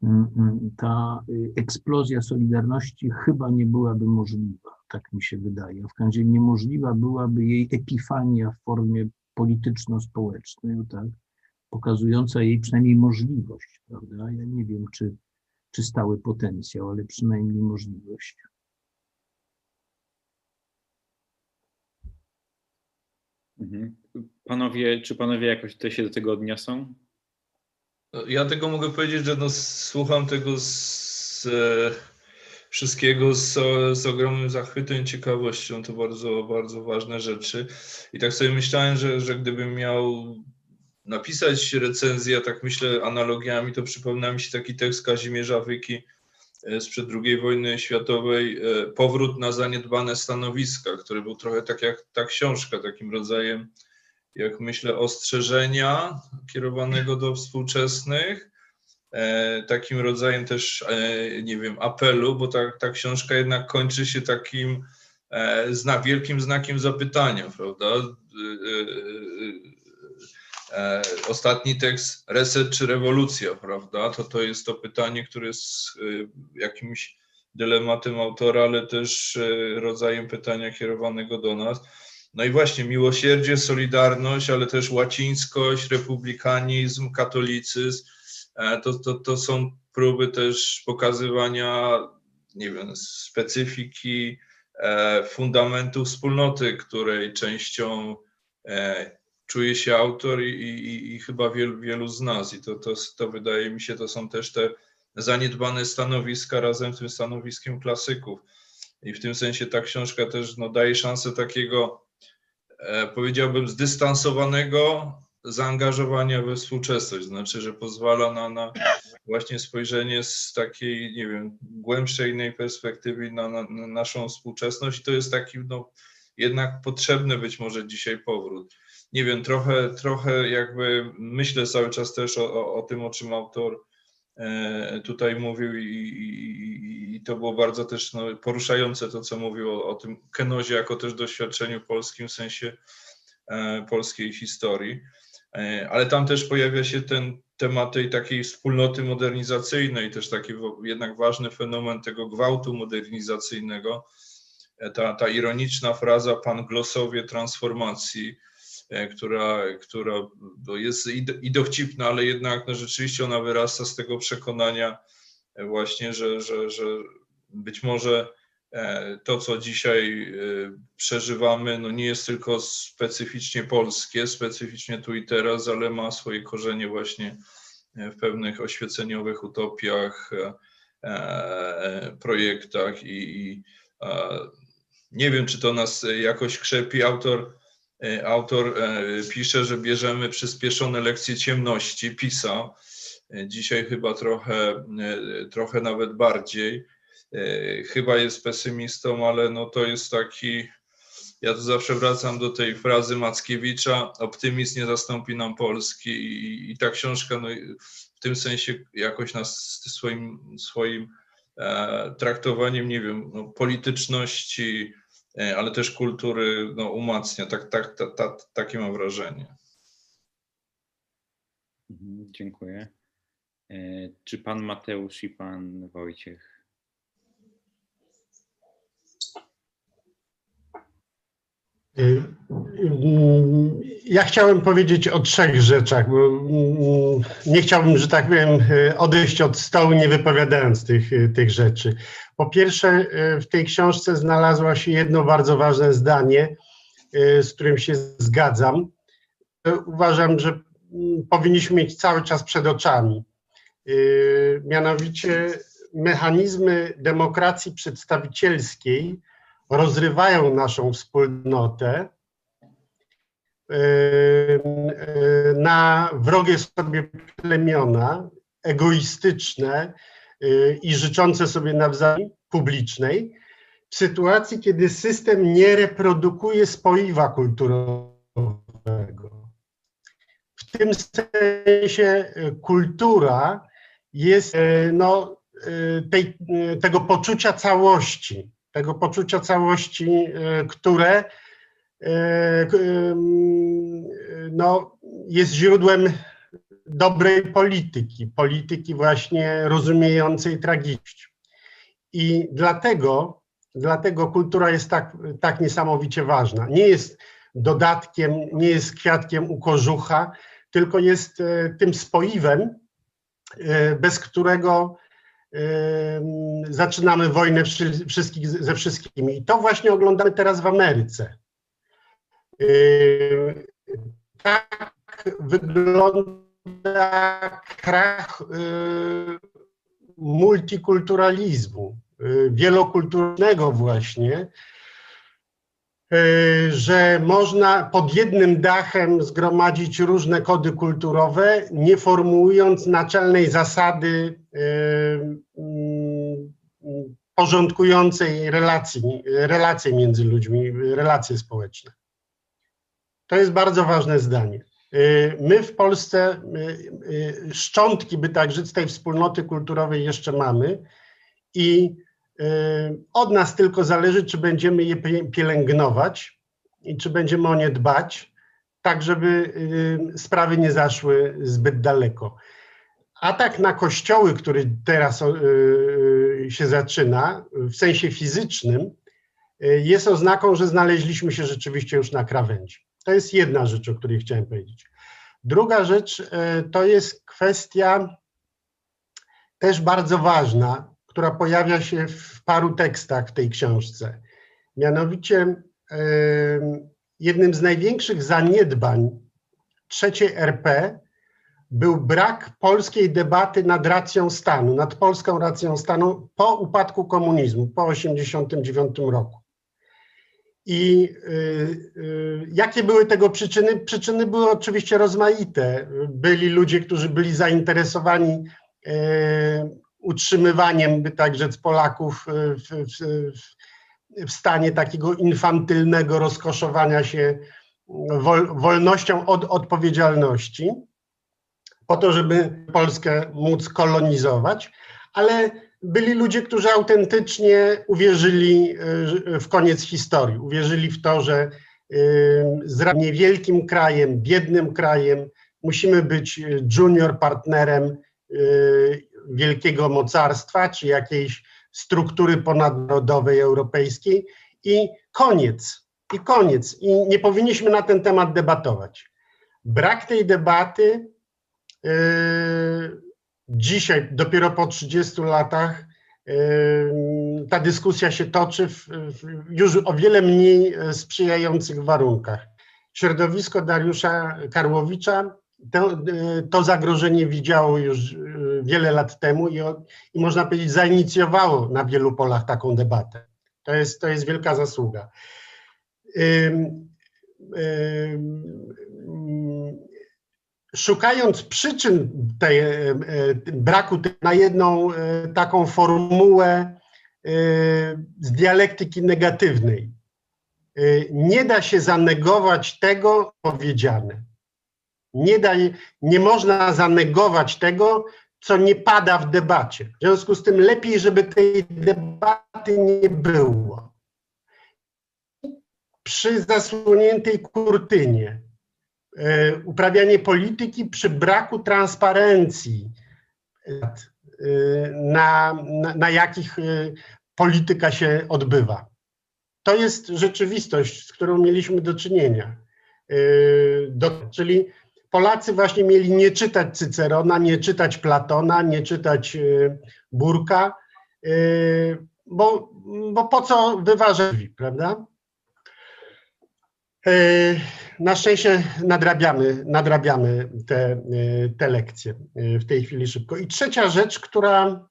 y, y, ta y, eksplozja Solidarności chyba nie byłaby możliwa, tak mi się wydaje. W każdym razie niemożliwa byłaby jej epifania w formie polityczno-społecznej, tak, pokazująca jej przynajmniej możliwość, prawda? Ja nie wiem, czy, czy stały potencjał, ale przynajmniej możliwość. Mhm. Panowie, czy panowie jakoś tutaj się do tego odniosą? Ja tego mogę powiedzieć, że no, słucham tego z e, wszystkiego z, z ogromnym zachwytem i ciekawością. To bardzo, bardzo ważne rzeczy. I tak sobie myślałem, że, że gdybym miał napisać recenzję, tak myślę analogiami, to przypomina mi się taki tekst Kazimierza Wyki e, sprzed II wojny światowej, e, Powrót na zaniedbane stanowiska, który był trochę tak jak ta książka, takim rodzajem jak myślę, ostrzeżenia kierowanego do współczesnych, e, takim rodzajem też, nie wiem, apelu, bo ta, ta książka jednak kończy się takim zna, wielkim znakiem zapytania, prawda? E, Ostatni tekst, reset czy rewolucja, prawda? To, to jest to pytanie, które jest e, jakimś dylematem autora, ale też e, rodzajem pytania kierowanego do nas. No i właśnie miłosierdzie, solidarność, ale też łacińskość, republikanizm, katolicyzm, to, to, to są próby też pokazywania, nie wiem, specyfiki, fundamentu wspólnoty, której częścią czuje się autor i, i, i chyba wielu, wielu z nas. I to, to, to wydaje mi się, to są też te zaniedbane stanowiska razem z tym stanowiskiem klasyków. I w tym sensie ta książka też no, daje szansę takiego e, powiedziałbym, zdystansowanego zaangażowania we współczesność. Znaczy, że pozwala na, na właśnie spojrzenie z takiej, nie wiem, głębszej innej perspektywy na, na, na naszą współczesność. I to jest taki, no, jednak potrzebny być może dzisiaj powrót. Nie wiem, trochę, trochę jakby myślę cały czas też o, o, o tym, o czym autor e, tutaj mówił i, i, i to było bardzo też no, poruszające to, co mówił o, o tym kenozie jako też doświadczeniu polskim w sensie e, polskiej historii. E, ale tam też pojawia się ten temat tej takiej wspólnoty modernizacyjnej, też taki jednak ważny fenomen tego gwałtu modernizacyjnego. E, Ta, ta ironiczna fraza pan glosowie transformacji, która, która no, jest i, do- i dowcipna, ale jednak no, rzeczywiście ona wyrasta z tego przekonania e, właśnie, że, że, że być może e, to, co dzisiaj e, przeżywamy, no nie jest tylko specyficznie polskie, specyficznie tu i teraz, ale ma swoje korzenie właśnie w pewnych oświeceniowych utopiach, e, projektach i, i nie wiem, czy to nas jakoś krzepi. Autor, autor pisze, że bierzemy przyspieszone lekcje ciemności, pisał. Dzisiaj chyba trochę, trochę nawet bardziej. Chyba jest pesymistą, ale no to jest taki. Ja tu zawsze wracam do tej frazy Mackiewicza: optymizm nie zastąpi nam Polski, i, i ta książka no, w tym sensie jakoś nas swoim, swoim e, traktowaniem, nie wiem, no, polityczności, e, ale też kultury no, umacnia. Tak, tak, ta, ta, takie mam wrażenie. Mhm, dziękuję. E, czy pan Mateusz i pan Wojciech? Y, y, ja chciałem powiedzieć o trzech rzeczach, mm, nie chciałbym, że tak powiem, y, odejść od stołu nie wypowiadając tych, tych rzeczy. Po pierwsze, w tej książce znalazło się jedno bardzo ważne zdanie, z którym się zgadzam. Uważam, że mm, powinniśmy mieć cały czas przed oczami. Mianowicie mechanizmy demokracji przedstawicielskiej rozrywają naszą wspólnotę yy, yy, na wrogie sobie plemiona, egoistyczne yy, i życzące sobie nawzajem publicznej, w sytuacji, kiedy system nie reprodukuje spoiwa kulturowego. W tym sensie kultura jest no, tej, tego poczucia całości, tego poczucia całości, e, które e, no, jest źródłem dobrej polityki, polityki właśnie rozumiejącej tragiczność. I dlatego, dlatego kultura jest tak, tak niesamowicie ważna. Nie jest dodatkiem, nie jest kwiatkiem u kożucha, tylko jest tym spoiwem, bez którego zaczynamy wojnę wszystkich ze wszystkimi. I to właśnie oglądamy teraz w Ameryce. Tak wygląda krach multikulturalizmu, wielokulturnego właśnie, E, że można pod jednym dachem zgromadzić różne kody kulturowe, nie formułując naczelnej zasady e, porządkującej relacji, relacje między ludźmi, relacje społeczne. To jest bardzo ważne zdanie. My w Polsce szczątki, by tak rzec, tej wspólnoty kulturowej jeszcze mamy i od nas tylko zależy, czy będziemy je pielęgnować i czy będziemy o nie dbać, tak żeby sprawy nie zaszły zbyt daleko. Atak na kościoły, który teraz się zaczyna w sensie fizycznym, jest oznaką, że znaleźliśmy się rzeczywiście już na krawędzi. To jest jedna rzecz, o której chciałem powiedzieć. Druga rzecz to jest kwestia też bardzo ważna, która pojawia się w paru tekstach w tej książce. Mianowicie jednym z największych zaniedbań trzeciej RP był brak polskiej debaty nad racją stanu, nad polską racją stanu po upadku komunizmu, po 1989 roku. I y, y, jakie były tego przyczyny? Przyczyny były oczywiście rozmaite. Byli ludzie, którzy byli zainteresowani y, utrzymywaniem, by tak rzec, Polaków w, w, w stanie takiego infantylnego rozkoszowania się wol, wolnością od odpowiedzialności, po to, żeby Polskę móc kolonizować, ale byli ludzie, którzy autentycznie uwierzyli w koniec historii, uwierzyli w to, że z niewielkim krajem, biednym krajem musimy być junior partnerem wielkiego mocarstwa czy jakiejś struktury ponadnarodowej europejskiej i koniec, i koniec. I nie powinniśmy na ten temat debatować. Brak tej debaty dzisiaj, dopiero po 30 latach, yy, ta dyskusja się toczy w, już o wiele mniej e, sprzyjających warunkach. Środowisko Dariusza Karłowicza to, e, to zagrożenie widziało już e, wiele lat temu i, i można powiedzieć zainicjowało na wielu polach taką debatę. To jest, to jest wielka zasługa. Ym, Szukając przyczyn tej, e, e, braku na jedną e, taką formułę z dialektyki negatywnej, nie da się zanegować tego powiedziane. Nie, da, nie można zanegować tego, co nie pada w debacie. W związku z tym lepiej, żeby tej debaty nie było. Przy zasłoniętej kurtynie uprawianie polityki przy braku transparencji, e, na, na, na jakich e, polityka się odbywa. To jest rzeczywistość, z którą mieliśmy do czynienia. E, Do, czyli Polacy właśnie mieli nie czytać Cycerona, nie czytać Platona, nie czytać e, Burka, e, bo, bo po co wyważać, prawda? E, Na szczęście nadrabiamy, nadrabiamy te, e, te lekcje e, w tej chwili szybko. I trzecia rzecz, która,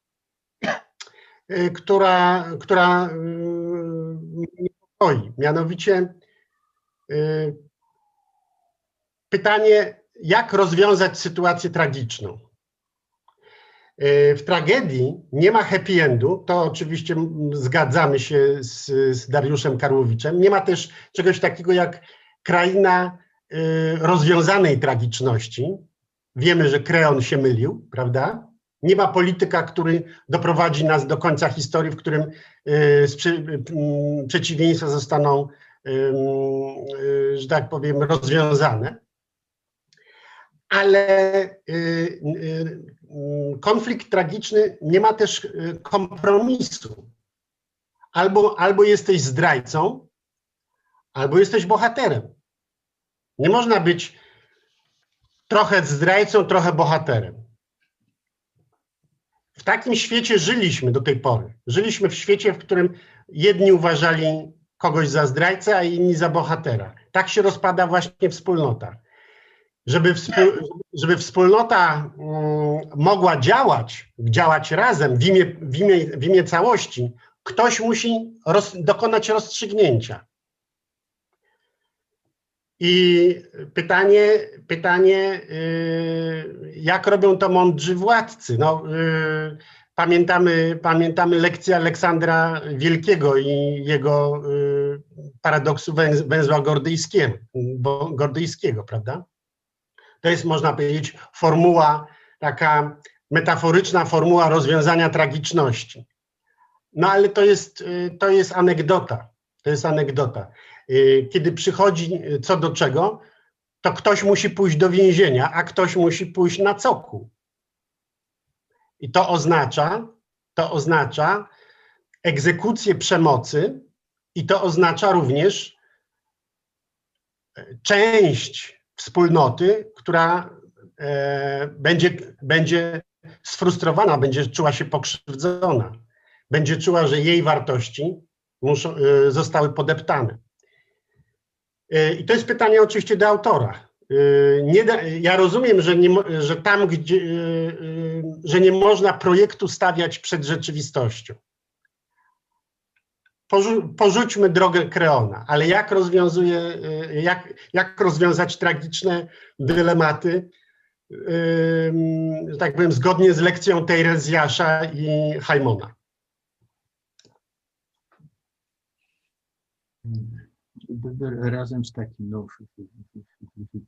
która, która mnie niepokoi, mianowicie pytanie, jak rozwiązać sytuację tragiczną. E, W tragedii nie ma happy endu, to oczywiście zgadzamy się z, z Dariuszem Karłowiczem. Nie ma też czegoś takiego jak kraina y, rozwiązanej tragiczności. Wiemy, że Kreon się mylił, prawda? Nie ma polityka, który doprowadzi nas do końca historii, w którym y, y, przeciwieństwa zostaną, y, y, że tak powiem, rozwiązane. Ale y, y, konflikt tragiczny nie ma też y, kompromisu. Albo, albo jesteś zdrajcą, albo jesteś bohaterem. Nie można być trochę zdrajcą, trochę bohaterem. W takim świecie żyliśmy do tej pory. Żyliśmy w świecie, w którym jedni uważali kogoś za zdrajcę, a inni za bohatera. Tak się rozpada właśnie wspólnota. Żeby, żeby wspólnota mm, mogła działać, działać razem w imię, w imię, w imię całości, ktoś musi roz, dokonać rozstrzygnięcia. I pytanie, pytanie, y, jak robią to mądrzy władcy? No, y, pamiętamy, pamiętamy lekcję Aleksandra Wielkiego i jego y, paradoksu węz- węzła gordyjskiego, gordyjskiego, prawda? To jest, można powiedzieć, formuła, taka metaforyczna formuła rozwiązania tragiczności. No ale to jest, y, to jest anegdota. To jest anegdota. Y, Kiedy przychodzi y, co do czego, to ktoś musi pójść do więzienia, a ktoś musi pójść na cokół. I to oznacza, to oznacza egzekucję przemocy i to oznacza również część wspólnoty, która e, będzie, będzie sfrustrowana, będzie czuła się pokrzywdzona, będzie czuła, że jej wartości muszą, e, zostały podeptane. E, I to jest pytanie oczywiście do autora. Da, ja rozumiem, że, nie, że tam, gdzie, że nie można projektu stawiać przed rzeczywistością. Porzu, porzućmy drogę Kreona, ale jak rozwiązuje, e, jak, jak rozwiązać tragiczne dylematy, że tak powiem, zgodnie z lekcją Tejrezjasza i b- Razem z takim no,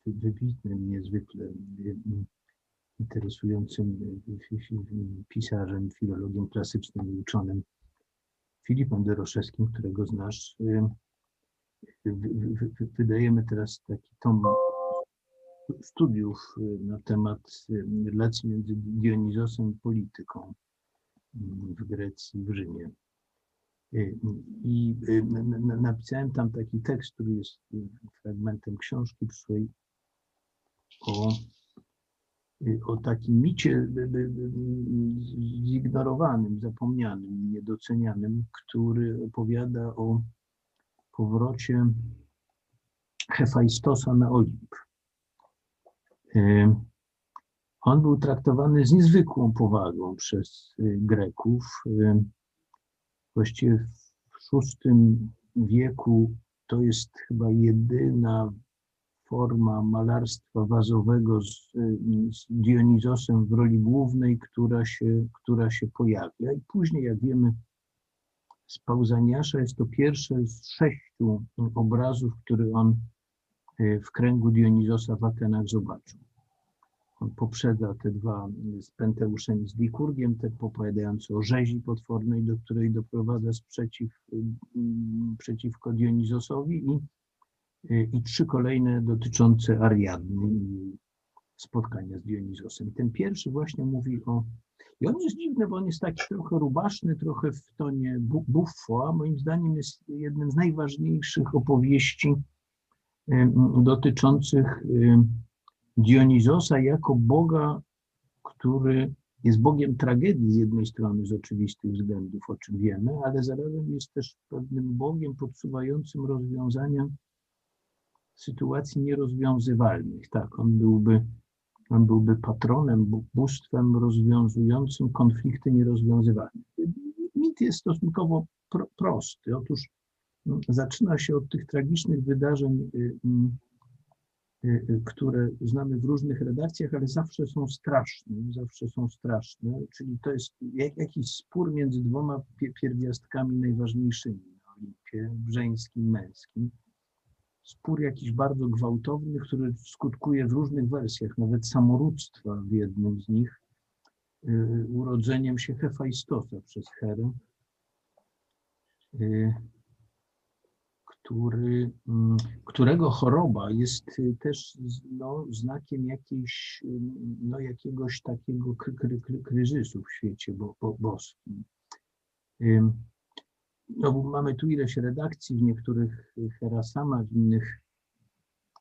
wybitnym, niezwykle y, interesującym y, pisarzem, filologiem klasycznym i uczonym Filipem Doroszewskim, którego znasz, wy- wy- wy- wydajemy teraz taki tom studiów y, na temat relacji między Dionizosem i polityką w Grecji, w Rzymie. Y, I y, napisałem tam taki tekst, który jest fragmentem książki przyszłej o o takim micie zignorowanym, zapomnianym, niedocenianym, który opowiada o powrocie Hefajstosa na Olimp. Y, On był traktowany z niezwykłą powagą przez y, Greków. Y, Właściwie w VI wieku to jest chyba jedyna forma malarstwa wazowego z, z Dionizosem w roli głównej, która się, która się pojawia. I później, jak wiemy, z Pauzaniasza jest to pierwsze z sześciu obrazów, które on y, w kręgu Dionizosa w Atenach zobaczył. On poprzedza te dwa z Penteuszem i z Likurgiem, te opowiadające o rzezi potwornej, do której doprowadza sprzeciw przeciwko Dionizosowi i, i trzy kolejne dotyczące Ariadny i spotkania z Dionizosem. Ten pierwszy właśnie mówi o i on jest dziwny, bo on jest taki trochę rubaszny, trochę w tonie bu- buffo, a moim zdaniem jest jednym z najważniejszych opowieści em, dotyczących em, Dionizosa jako Boga, który jest Bogiem tragedii z jednej strony z oczywistych względów, o czym wiemy, ale zarazem jest też pewnym Bogiem podsuwającym rozwiązania sytuacji nierozwiązywalnych. Tak, on byłby, on byłby patronem, bó- bóstwem rozwiązującym konflikty nierozwiązywalne. Mit jest stosunkowo pro, prosty. Otóż zaczyna się od tych tragicznych wydarzeń y, y, y, które znamy w różnych redakcjach, ale zawsze są straszne, zawsze są straszne, czyli to jest jak, jakiś spór między dwoma pie- pierwiastkami najważniejszymi na Olimpie, żeńskim, męskim. Spór jakiś bardzo gwałtowny, który skutkuje w różnych wersjach, nawet samorództwa w jednym z nich, y, urodzeniem się Hefajstosa przez Herę. Y, który, mm, którego choroba jest y, też no, znakiem jakiejś, y, no, jakiegoś takiego kry, kry, kry, kryzysu w świecie bo, bo, boskim. No, mamy tu ileś redakcji, w niektórych y, Herasama, w innych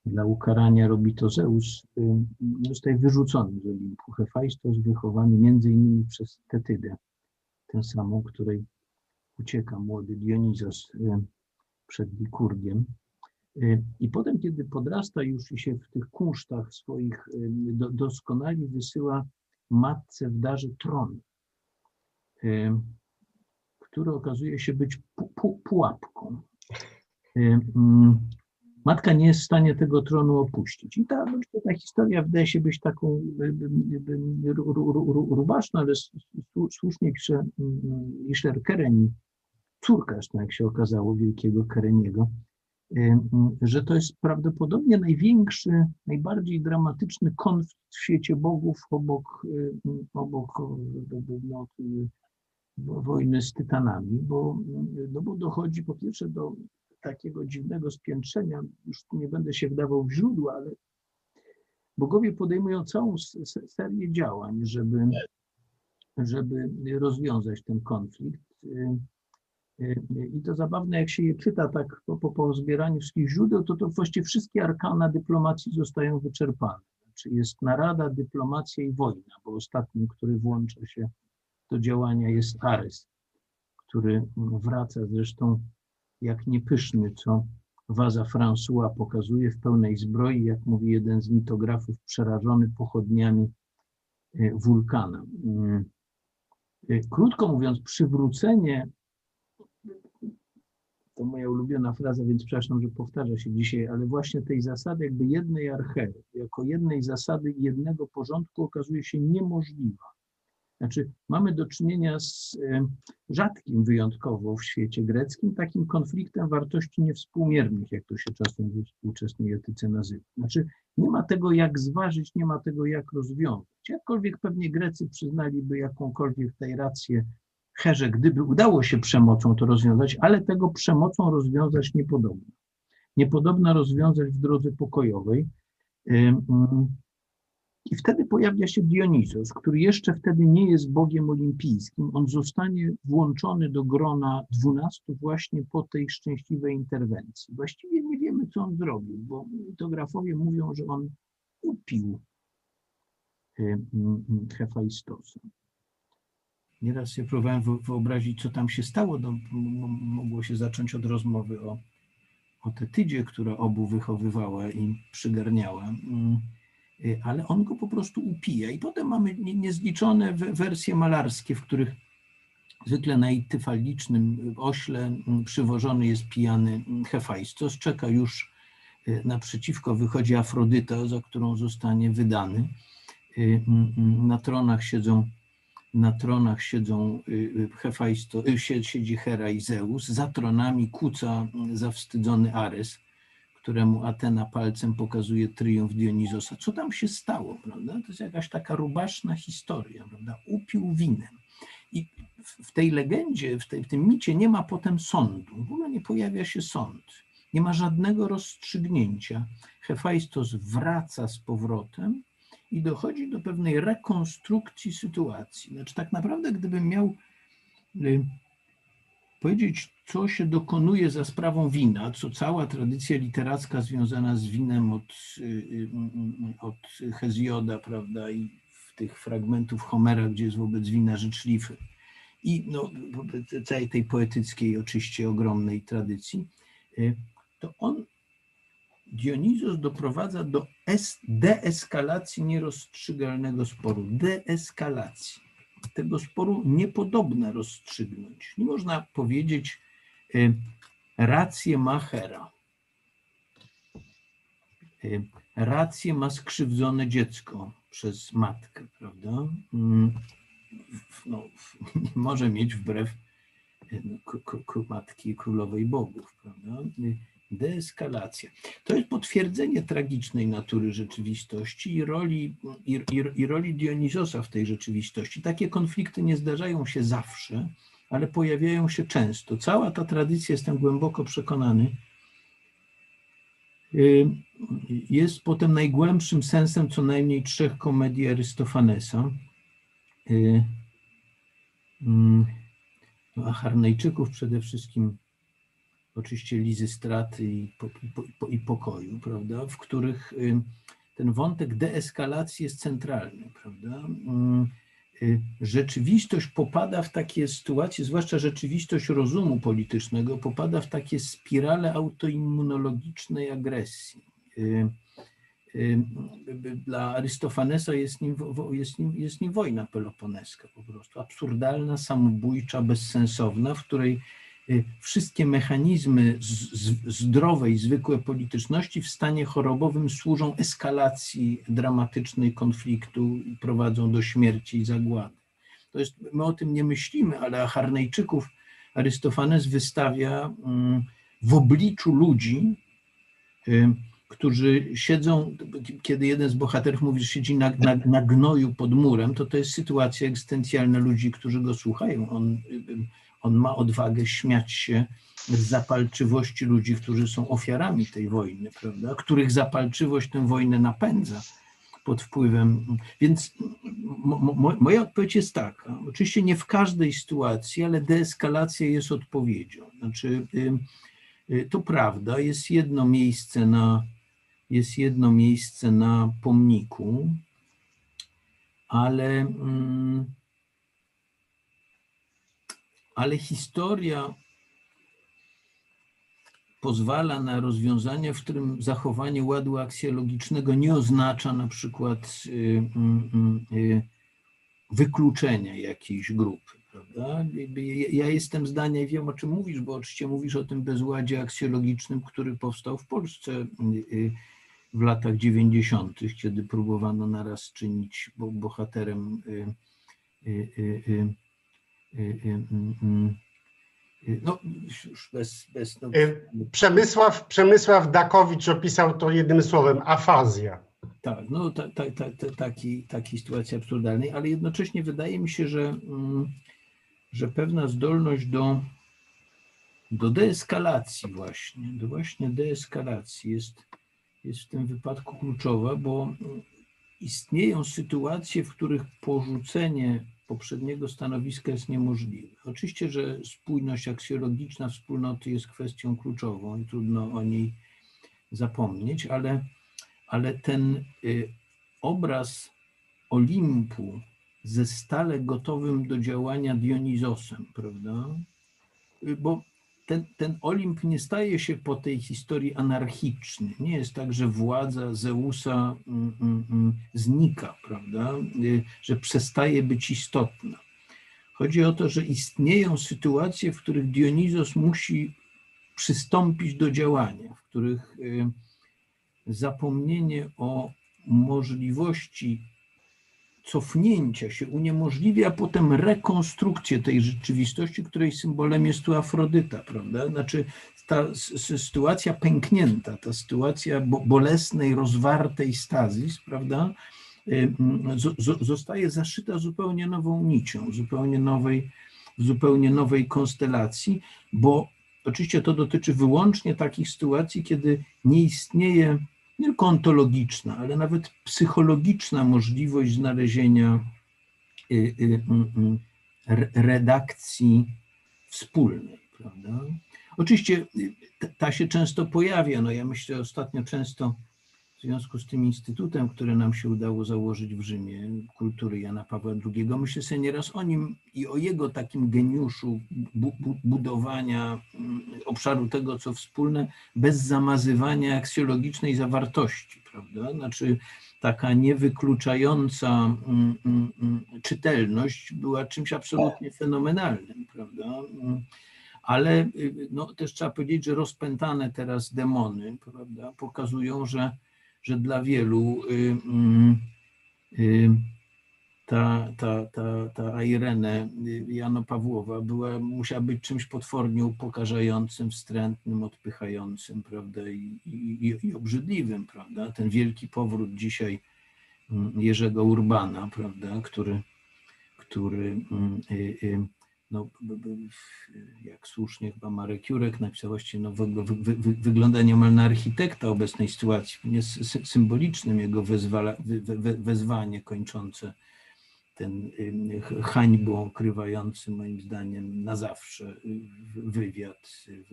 dla ukarania robi to Zeus, ym, zostaje wyrzucony z Olimpu. Hefajstos wychowany między innymi przez Tetydę, tę samą, której ucieka młody Dionizos ym, przed Likurgiem. Y, I potem, kiedy podrasta już i się w tych kunsztach swoich y, do, doskonali, wysyła matce w darze tron, y, który okazuje się być pu, pu, pułapką. Y, mm, Matka nie jest w stanie tego tronu opuścić. I ta, no, ta historia wydaje się być taką y, y, ru- ru- ru- ru- rubaszną, ale słusznie pisze mm, Isler Kereni, córka, zresztą jak się okazało, wielkiego Kereniego, że to jest prawdopodobnie największy, najbardziej dramatyczny konflikt w świecie bogów obok, obok no, wojny z tytanami, bo, no bo dochodzi po pierwsze do takiego dziwnego spiętrzenia, już tu nie będę się wdawał w źródła, ale bogowie podejmują całą serię działań, żeby, żeby rozwiązać ten konflikt. Y, y, I to zabawne, jak się je czyta tak po, po, po zbieraniu wszystkich źródeł, to, to właściwie wszystkie arkana dyplomacji zostają wyczerpane. Znaczy jest narada, dyplomacja i wojna, bo ostatnim, który włącza się do działania jest Ares, który wraca zresztą jak niepyszny, co waza François pokazuje w pełnej zbroi, jak mówi jeden z mitografów, przerażony pochodniami y, wulkana. Mm. Y, Krótko mówiąc, przywrócenie, to moja ulubiona fraza, więc przepraszam, że powtarza się dzisiaj, ale właśnie tej zasady jakby jednej archery, jako jednej zasady jednego porządku okazuje się niemożliwa. Znaczy, mamy do czynienia z rzadkim wyjątkowo w świecie greckim takim konfliktem wartości niewspółmiernych, jak to się czasem w współczesnej etyce nazywa. Znaczy, nie ma tego jak zważyć, nie ma tego jak rozwiązać. Jakkolwiek pewnie Grecy przyznaliby jakąkolwiek tej rację Herze, gdyby udało się przemocą to rozwiązać, ale tego przemocą rozwiązać niepodobno. Niepodobno rozwiązać w drodze pokojowej. I wtedy pojawia się Dionizos, który jeszcze wtedy nie jest Bogiem olimpijskim. On zostanie włączony do grona dwunastu właśnie po tej szczęśliwej interwencji. Właściwie nie wiemy, co on zrobił, bo mitografowie mówią, że on upił mm, Hefajstosa. Nieraz sobie próbowałem wyobrazić, co tam się stało. No, mogło się zacząć od rozmowy o, o Tetydzie, która obu wychowywała i przygarniała. Y, Ale on go po prostu upija. I potem mamy nie- niezliczone we- wersje malarskie, w których zwykle na ityfalicznym ośle mm, przywożony jest pijany mm, Hefajstos. Czeka już y, naprzeciwko, wychodzi Afrodyta, za którą zostanie wydany. Y, mm, Na tronach siedzą na tronach siedzą Hefajsto, sie- siedzi Hera i Zeus, za tronami kuca zawstydzony Ares, któremu Atena palcem pokazuje triumf Dionizosa. Co tam się stało, prawda? To jest jakaś taka rubaszna historia, prawda? Upił winem. I w- tej legendzie, w, tej, w tym micie nie ma potem sądu, w ogóle nie pojawia się sąd. Nie ma żadnego rozstrzygnięcia. Hefajstos wraca z powrotem i dochodzi do pewnej rekonstrukcji sytuacji. Znaczy, tak naprawdę, gdybym miał y, powiedzieć, co się dokonuje za sprawą wina, co cała tradycja literacka związana z winem od, y, y, od Hezjoda, prawda, i w tych fragmentów Homera, gdzie jest wobec wina życzliwy, i no, wobec całej tej poetyckiej, oczywiście ogromnej tradycji, y, to on Dionizos doprowadza do es- deeskalacji nierozstrzygalnego sporu. Deeskalacji. Tego sporu niepodobna rozstrzygnąć. Nie można powiedzieć, y, rację ma Hera. Y, Rację ma skrzywdzone dziecko przez matkę, prawda? Mm, No, nie może mieć wbrew y, matki królowej bogów, prawda? Deeskalacja. To jest potwierdzenie tragicznej natury rzeczywistości i roli, i, i, i roli Dionizosa w tej rzeczywistości. Takie konflikty nie zdarzają się zawsze, ale pojawiają się często. Cała ta tradycja, jestem głęboko przekonany, y, jest potem najgłębszym sensem co najmniej trzech komedii Arystofanesa. Y, mm, no, Harnejczyków przede wszystkim oczywiście Lizy Straty i, po, po, i pokoju, prawda, w których y, ten wątek deeskalacji jest centralny, prawda. Mm, y, Rzeczywistość popada w takie sytuacje, zwłaszcza rzeczywistość rozumu politycznego, popada w takie spirale autoimmunologicznej agresji. Y, Dla Arystofanesa jest nim, jest, nim, jest nim wojna peloponeska po prostu, absurdalna, samobójcza, bezsensowna, w której wszystkie mechanizmy zdrowej, zwykłej polityczności w stanie chorobowym służą eskalacji dramatycznej konfliktu i prowadzą do śmierci i zagłady. To jest, my o tym nie myślimy, ale Harnejczyków Arystofanes wystawia mm, w obliczu ludzi, y, którzy siedzą, kiedy jeden z bohaterów mówi, że siedzi na, na, na gnoju pod murem, to to jest sytuacja egzystencjalna ludzi, którzy go słuchają. On, y, y, on ma odwagę śmiać się z zapalczywości ludzi, którzy są ofiarami tej wojny, prawda? których zapalczywość tę wojnę napędza pod wpływem. Więc mo, mo, moja odpowiedź jest taka. Oczywiście nie w każdej sytuacji, ale deeskalacja jest odpowiedzią. Znaczy, y, y, to prawda, jest jedno miejsce na, jest jedno miejsce na pomniku, ale. Mm, ale historia pozwala na rozwiązania, w którym zachowanie ładu aksjologicznego nie oznacza na przykład y, y, y, wykluczenia jakiejś grupy. Prawda? Ja jestem zdania i wiem, o czym mówisz, bo oczywiście mówisz o tym bezładzie aksjologicznym, który powstał w Polsce y, w latach 90., kiedy próbowano naraz czynić bo- bohaterem no już bez, bez no, Y, Przemysław, Przemysław Dakowicz opisał to jednym słowem afazja. Tak, no ta, ta, ta, ta, taki, takiej sytuacji absurdalnej, ale jednocześnie wydaje mi się, że, mm, że pewna zdolność do, do deeskalacji właśnie, do właśnie deeskalacji jest, jest w tym wypadku kluczowa, bo mm, istnieją sytuacje, w których porzucenie poprzedniego stanowiska jest niemożliwe. Oczywiście, że spójność aksjologiczna wspólnoty jest kwestią kluczową i trudno o niej zapomnieć, ale ale ten y, obraz Olimpu ze stale gotowym do działania Dionizosem, prawda? Bo ten, ten Olimp nie staje się po tej historii anarchiczny. Nie jest tak, że władza Zeusa mm, mm, mm, znika, prawda? Y, Że przestaje być istotna. Chodzi o to, że istnieją sytuacje, w których Dionizos musi przystąpić do działania, w których y, zapomnienie o możliwości cofnięcia się uniemożliwia potem rekonstrukcję tej rzeczywistości, której symbolem jest tu Afrodyta, prawda? Znaczy ta sytuacja pęknięta, ta sytuacja bo- bolesnej, rozwartej stazis, prawda? Zo- zo- Zostaje zaszyta zupełnie nową nicią, zupełnie nowej, zupełnie nowej konstelacji, bo oczywiście to dotyczy wyłącznie takich sytuacji, kiedy nie istnieje nie tylko ontologiczna, ale nawet psychologiczna możliwość znalezienia y, y, mm, mm, re- redakcji wspólnej, prawda? Oczywiście y, ta się często pojawia, no ja myślę ostatnio często w związku z tym instytutem, który nam się udało założyć w Rzymie, kultury Jana Pawła II, myślę sobie nieraz o nim i o jego takim geniuszu bu, bu, budowania mm, obszaru tego, co wspólne, bez zamazywania aksjologicznej zawartości, prawda? Znaczy taka niewykluczająca mm, mm, czytelność była czymś absolutnie fenomenalnym, prawda? Ale y, no, też trzeba powiedzieć, że rozpętane teraz demony, prawda, pokazują, że, że dla wielu y, mm, y, ta, ta, ta, ta Irene y, Jano Pawłowa była, musiała być czymś potwornie upokarzającym, wstrętnym, odpychającym, prawda, i, i, i obrzydliwym, prawda. Ten wielki powrót dzisiaj mm, Jerzego Urbana, prawda, który, który mm, y, y, no, jak słusznie chyba Marek Jurek napisał właściwie, no, wy, wy, wy, wygląda niemal na architekta obecnej sytuacji. Jest sy- symbolicznym jego wezwala, wezwanie kończące ten y, hańbą okrywający moim zdaniem na zawsze y, wywiad, y,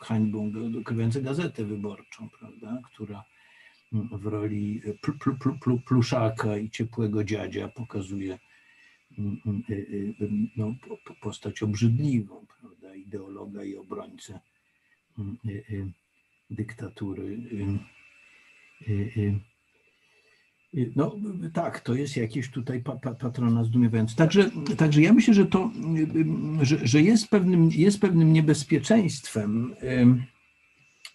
hańbą okrywający gazetę wyborczą, prawda, która mm, w roli pl, pl, pl, pl, pluszaka i ciepłego dziadzia pokazuje no, po- po- postać obrzydliwą, prawda, ideologa i obrońcę y, y, dyktatury. y, y, y. Y, No y, tak, to jest jakiś tutaj pa, pa, patronat zdumiewający. Także, także ja myślę, że to, y, y, że, że jest, pewnym, jest pewnym niebezpieczeństwem, y,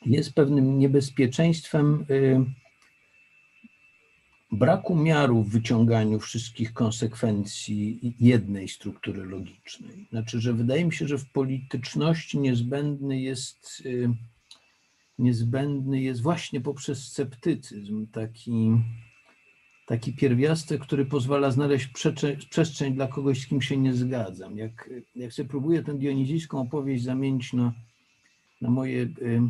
jest pewnym niebezpieczeństwem y, braku miaru w wyciąganiu wszystkich konsekwencji jednej struktury logicznej. Znaczy, że wydaje mi się, że w polityczności niezbędny jest, y, niezbędny jest właśnie poprzez sceptycyzm taki, taki pierwiastek, który pozwala znaleźć przestrzeń dla kogoś, z kim się nie zgadzam. Jak, jak sobie próbuję tę dionizijską opowieść zamienić na, na moje y,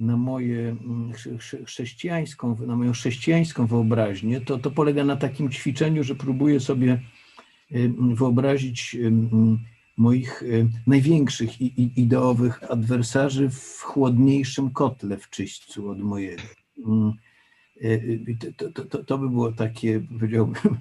na moje mm, chrze- chrze- chrześcijańską, na moją chrześcijańską wyobraźnię, to, to polega na takim ćwiczeniu, że próbuję sobie wyobrazić moich największych i- ideowych adwersarzy w chłodniejszym kotle w czyśćcu od mojego. Mm, y, y, To, to, to, to by było takie, powiedziałbym,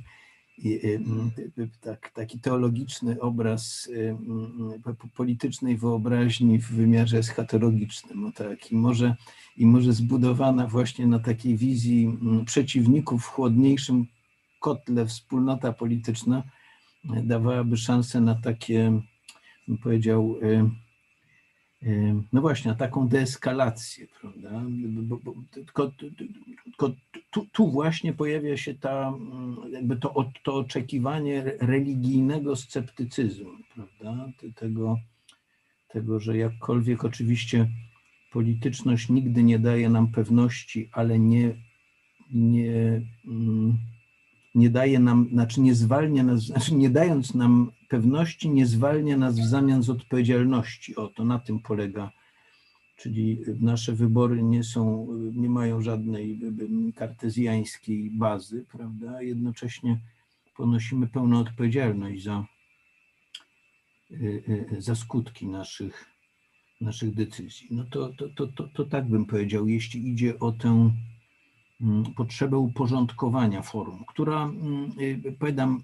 tak, taki teologiczny obraz y, mm, po- politycznej wyobraźni w wymiarze eschatologicznym. O tak. I, może, I może zbudowana właśnie na takiej wizji mm, przeciwników w chłodniejszym kotle wspólnota polityczna y, dawałaby szansę na takie, bym powiedział, y, y, no właśnie, taką deeskalację, prawda? Bo, bo, tylko, tylko tu, tu właśnie pojawia się ta, mm, jakby to, to oczekiwanie religijnego sceptycyzmu, prawda? Te- Tego, tego, że jakkolwiek oczywiście polityczność nigdy nie daje nam pewności, ale nie, nie, mm, nie daje nam, znaczy nie zwalnia nas, znaczy nie dając nam pewności, nie zwalnia nas w zamian z odpowiedzialności. O, to na tym polega czyli nasze wybory nie są, nie mają żadnej y, y, kartezjańskiej bazy, prawda? Jednocześnie ponosimy pełną odpowiedzialność za, y, za skutki naszych, naszych decyzji. No to, to, to, to, to tak bym powiedział, jeśli idzie o tę, mm, potrzebę uporządkowania forum, która, mm, powiadam,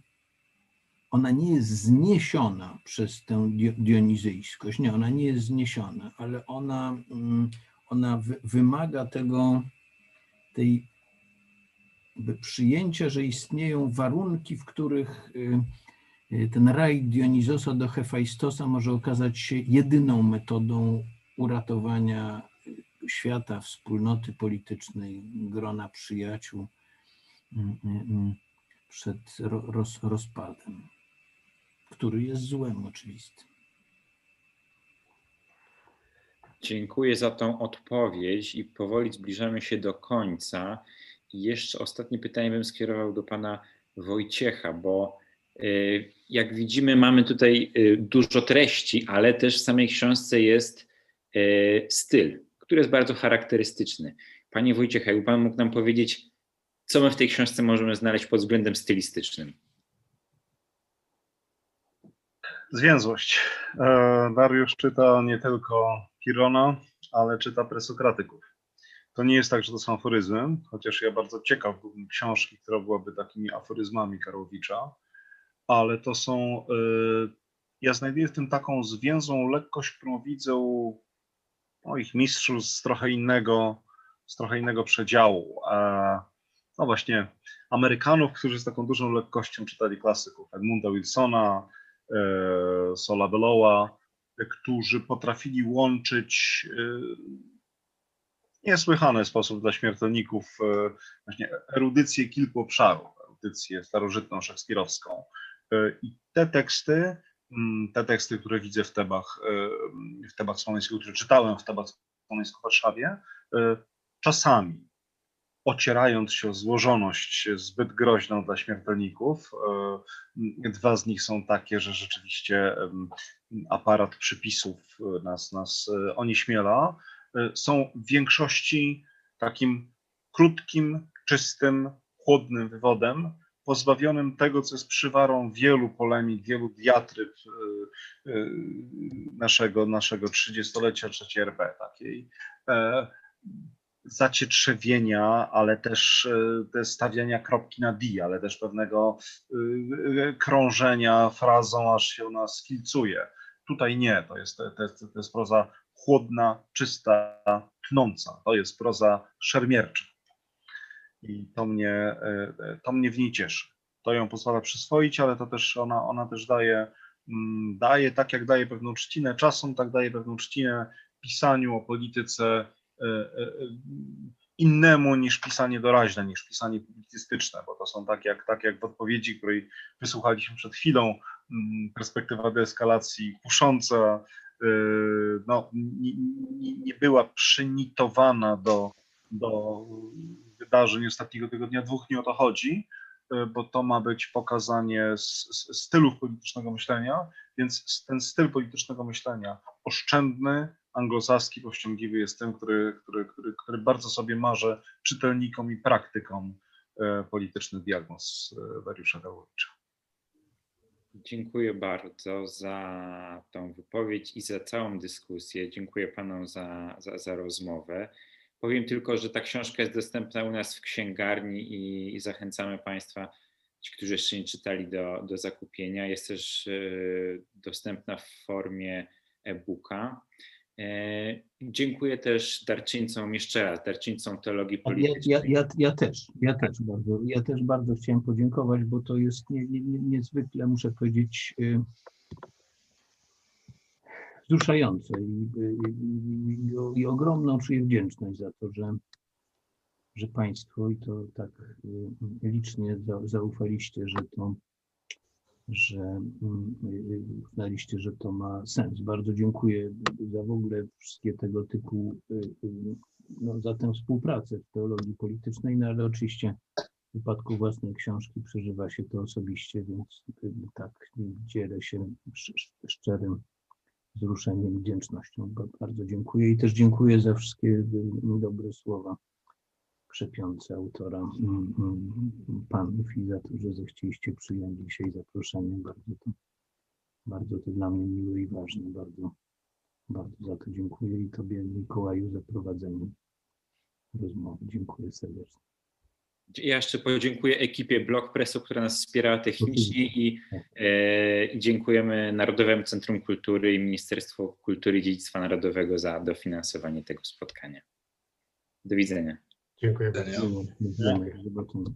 ona nie jest zniesiona przez tę dio- dionizyjskość, nie, ona nie jest zniesiona, ale ona, mm, ona wy- wymaga tego, tej przyjęcia, że istnieją warunki, w których y, y, ten raj Dionizosa do Hefajstosa może okazać się jedyną metodą uratowania y, świata, wspólnoty politycznej, grona przyjaciół przed ro- roz, rozpadem, który jest złem oczywistym. Dziękuję za tą odpowiedź i powoli zbliżamy się do końca. I jeszcze ostatnie pytanie bym skierował do pana Wojciecha, bo y, jak widzimy, mamy tutaj y, dużo treści, ale też w samej książce jest y, styl, który jest bardzo charakterystyczny. Panie Wojciech, jakby pan mógł nam powiedzieć, co my w tej książce możemy znaleźć pod względem stylistycznym? Zwięzłość. E, Dariusz czyta nie tylko Kirona, ale czyta presokratyków. To nie jest tak, że to są aforyzmy, chociaż ja bardzo ciekaw byłbym książki, która byłaby takimi aforyzmami Karłowicza, ale to są, e, ja znajduję w tym taką zwięzłą lekkość, którą widzę u moich mistrzów z trochę innego, z trochę innego przedziału. E, No właśnie, Amerykanów, którzy z taką dużą lekkością czytali klasyków, Edmunda Wilsona, Sola Belowa, którzy potrafili łączyć e, w niesłychany sposób dla śmiertelników e, właśnie erudycję kilku obszarów, erudycję starożytną, szekspirowską. E, I te teksty, mm, te teksty, które widzę w Tebach, e, w Tebach Smoleńskiego, które czytałem w Tebach Smoleńsku w Warszawie, e, czasami ocierając się o złożoność zbyt groźną dla śmiertelników. e, Dwa z nich są takie, że rzeczywiście aparat przypisów nas, nas e, onieśmiela. E, Są w większości takim krótkim, czystym, chłodnym wywodem, pozbawionym tego, co jest przywarą wielu polemik, wielu diatryb naszego, naszego 30-lecia III RP, takiej zacietrzewienia, ale też e, stawiania kropki na D, ale też pewnego e, krążenia frazą, aż się ona skilcuje. Tutaj nie, to jest, to, jest, to jest proza chłodna, czysta, tnąca. To jest proza szermiercza. I to mnie, e, to mnie w niej cieszy. To ją pozwala przyswoić, ale to też ona, ona też daje, mm, daje, tak jak daje pewną trzcinę czasom, tak daje pewną trzcinę pisaniu o polityce e, e, innemu niż pisanie doraźne, niż pisanie publicystyczne, bo to są tak jak, tak jak w odpowiedzi, której wysłuchaliśmy przed chwilą, mm, perspektywa deeskalacji kusząca, e, no, nie, nie, była przynitowana do, do wydarzeń ostatniego tygodnia, dwóch nie o to chodzi, e, bo to ma być pokazanie stylów politycznego myślenia, więc ten styl politycznego myślenia oszczędny, anglosaski, powściągliwy jest tym, który, który, który, który bardzo sobie marzy czytelnikom i praktykom e, polityczny diagnoz e, Dariusza Karłowicza. Dziękuję bardzo za tą wypowiedź i za całą dyskusję. Dziękuję panom za, za, za rozmowę. Powiem tylko, że ta książka jest dostępna u nas w księgarni i, i zachęcamy Państwa, ci, którzy jeszcze nie czytali, do, do zakupienia. Jest też e, dostępna w formie e-booka. E, Dziękuję też darczyńcom, jeszcze raz, darczyńcom teologii Ja, politycznej. ja, ja, ja też, ja też bardzo, ja też bardzo chciałem podziękować, bo to jest nie, nie, nie, niezwykle, muszę powiedzieć, y, wzruszające i, i, i, i, ogromną czuję wdzięczność za to, że, że Państwo i to tak y, licznie za, zaufaliście, że to, że mm, uznaliście, że to ma sens. Bardzo dziękuję za w ogóle wszystkie tego typu y, y, no, za tę współpracę w teologii politycznej, no ale oczywiście w wypadku własnej książki przeżywa się to osobiście, więc y, tak dzielę się sz- szczerym wzruszeniem, wdzięcznością. Ba- Bardzo dziękuję i też dziękuję za wszystkie dobre słowa krzepiące autora mm, mm, panów i za to, że zechcieliście przyjąć dzisiaj zaproszenie. Bardzo to, bardzo to dla mnie miłe i ważne. Bardzo, bardzo za to dziękuję i Tobie, Mikołaju, za prowadzenie rozmowy. Dziękuję serdecznie. Ja jeszcze podziękuję ekipie Blog Pressu, która nas wspierała technicznie i e, dziękujemy Narodowemu Centrum Kultury i Ministerstwu Kultury i Dziedzictwa Narodowego za dofinansowanie tego spotkania. Do widzenia. Dziękuję bardzo. Do zobaczenia.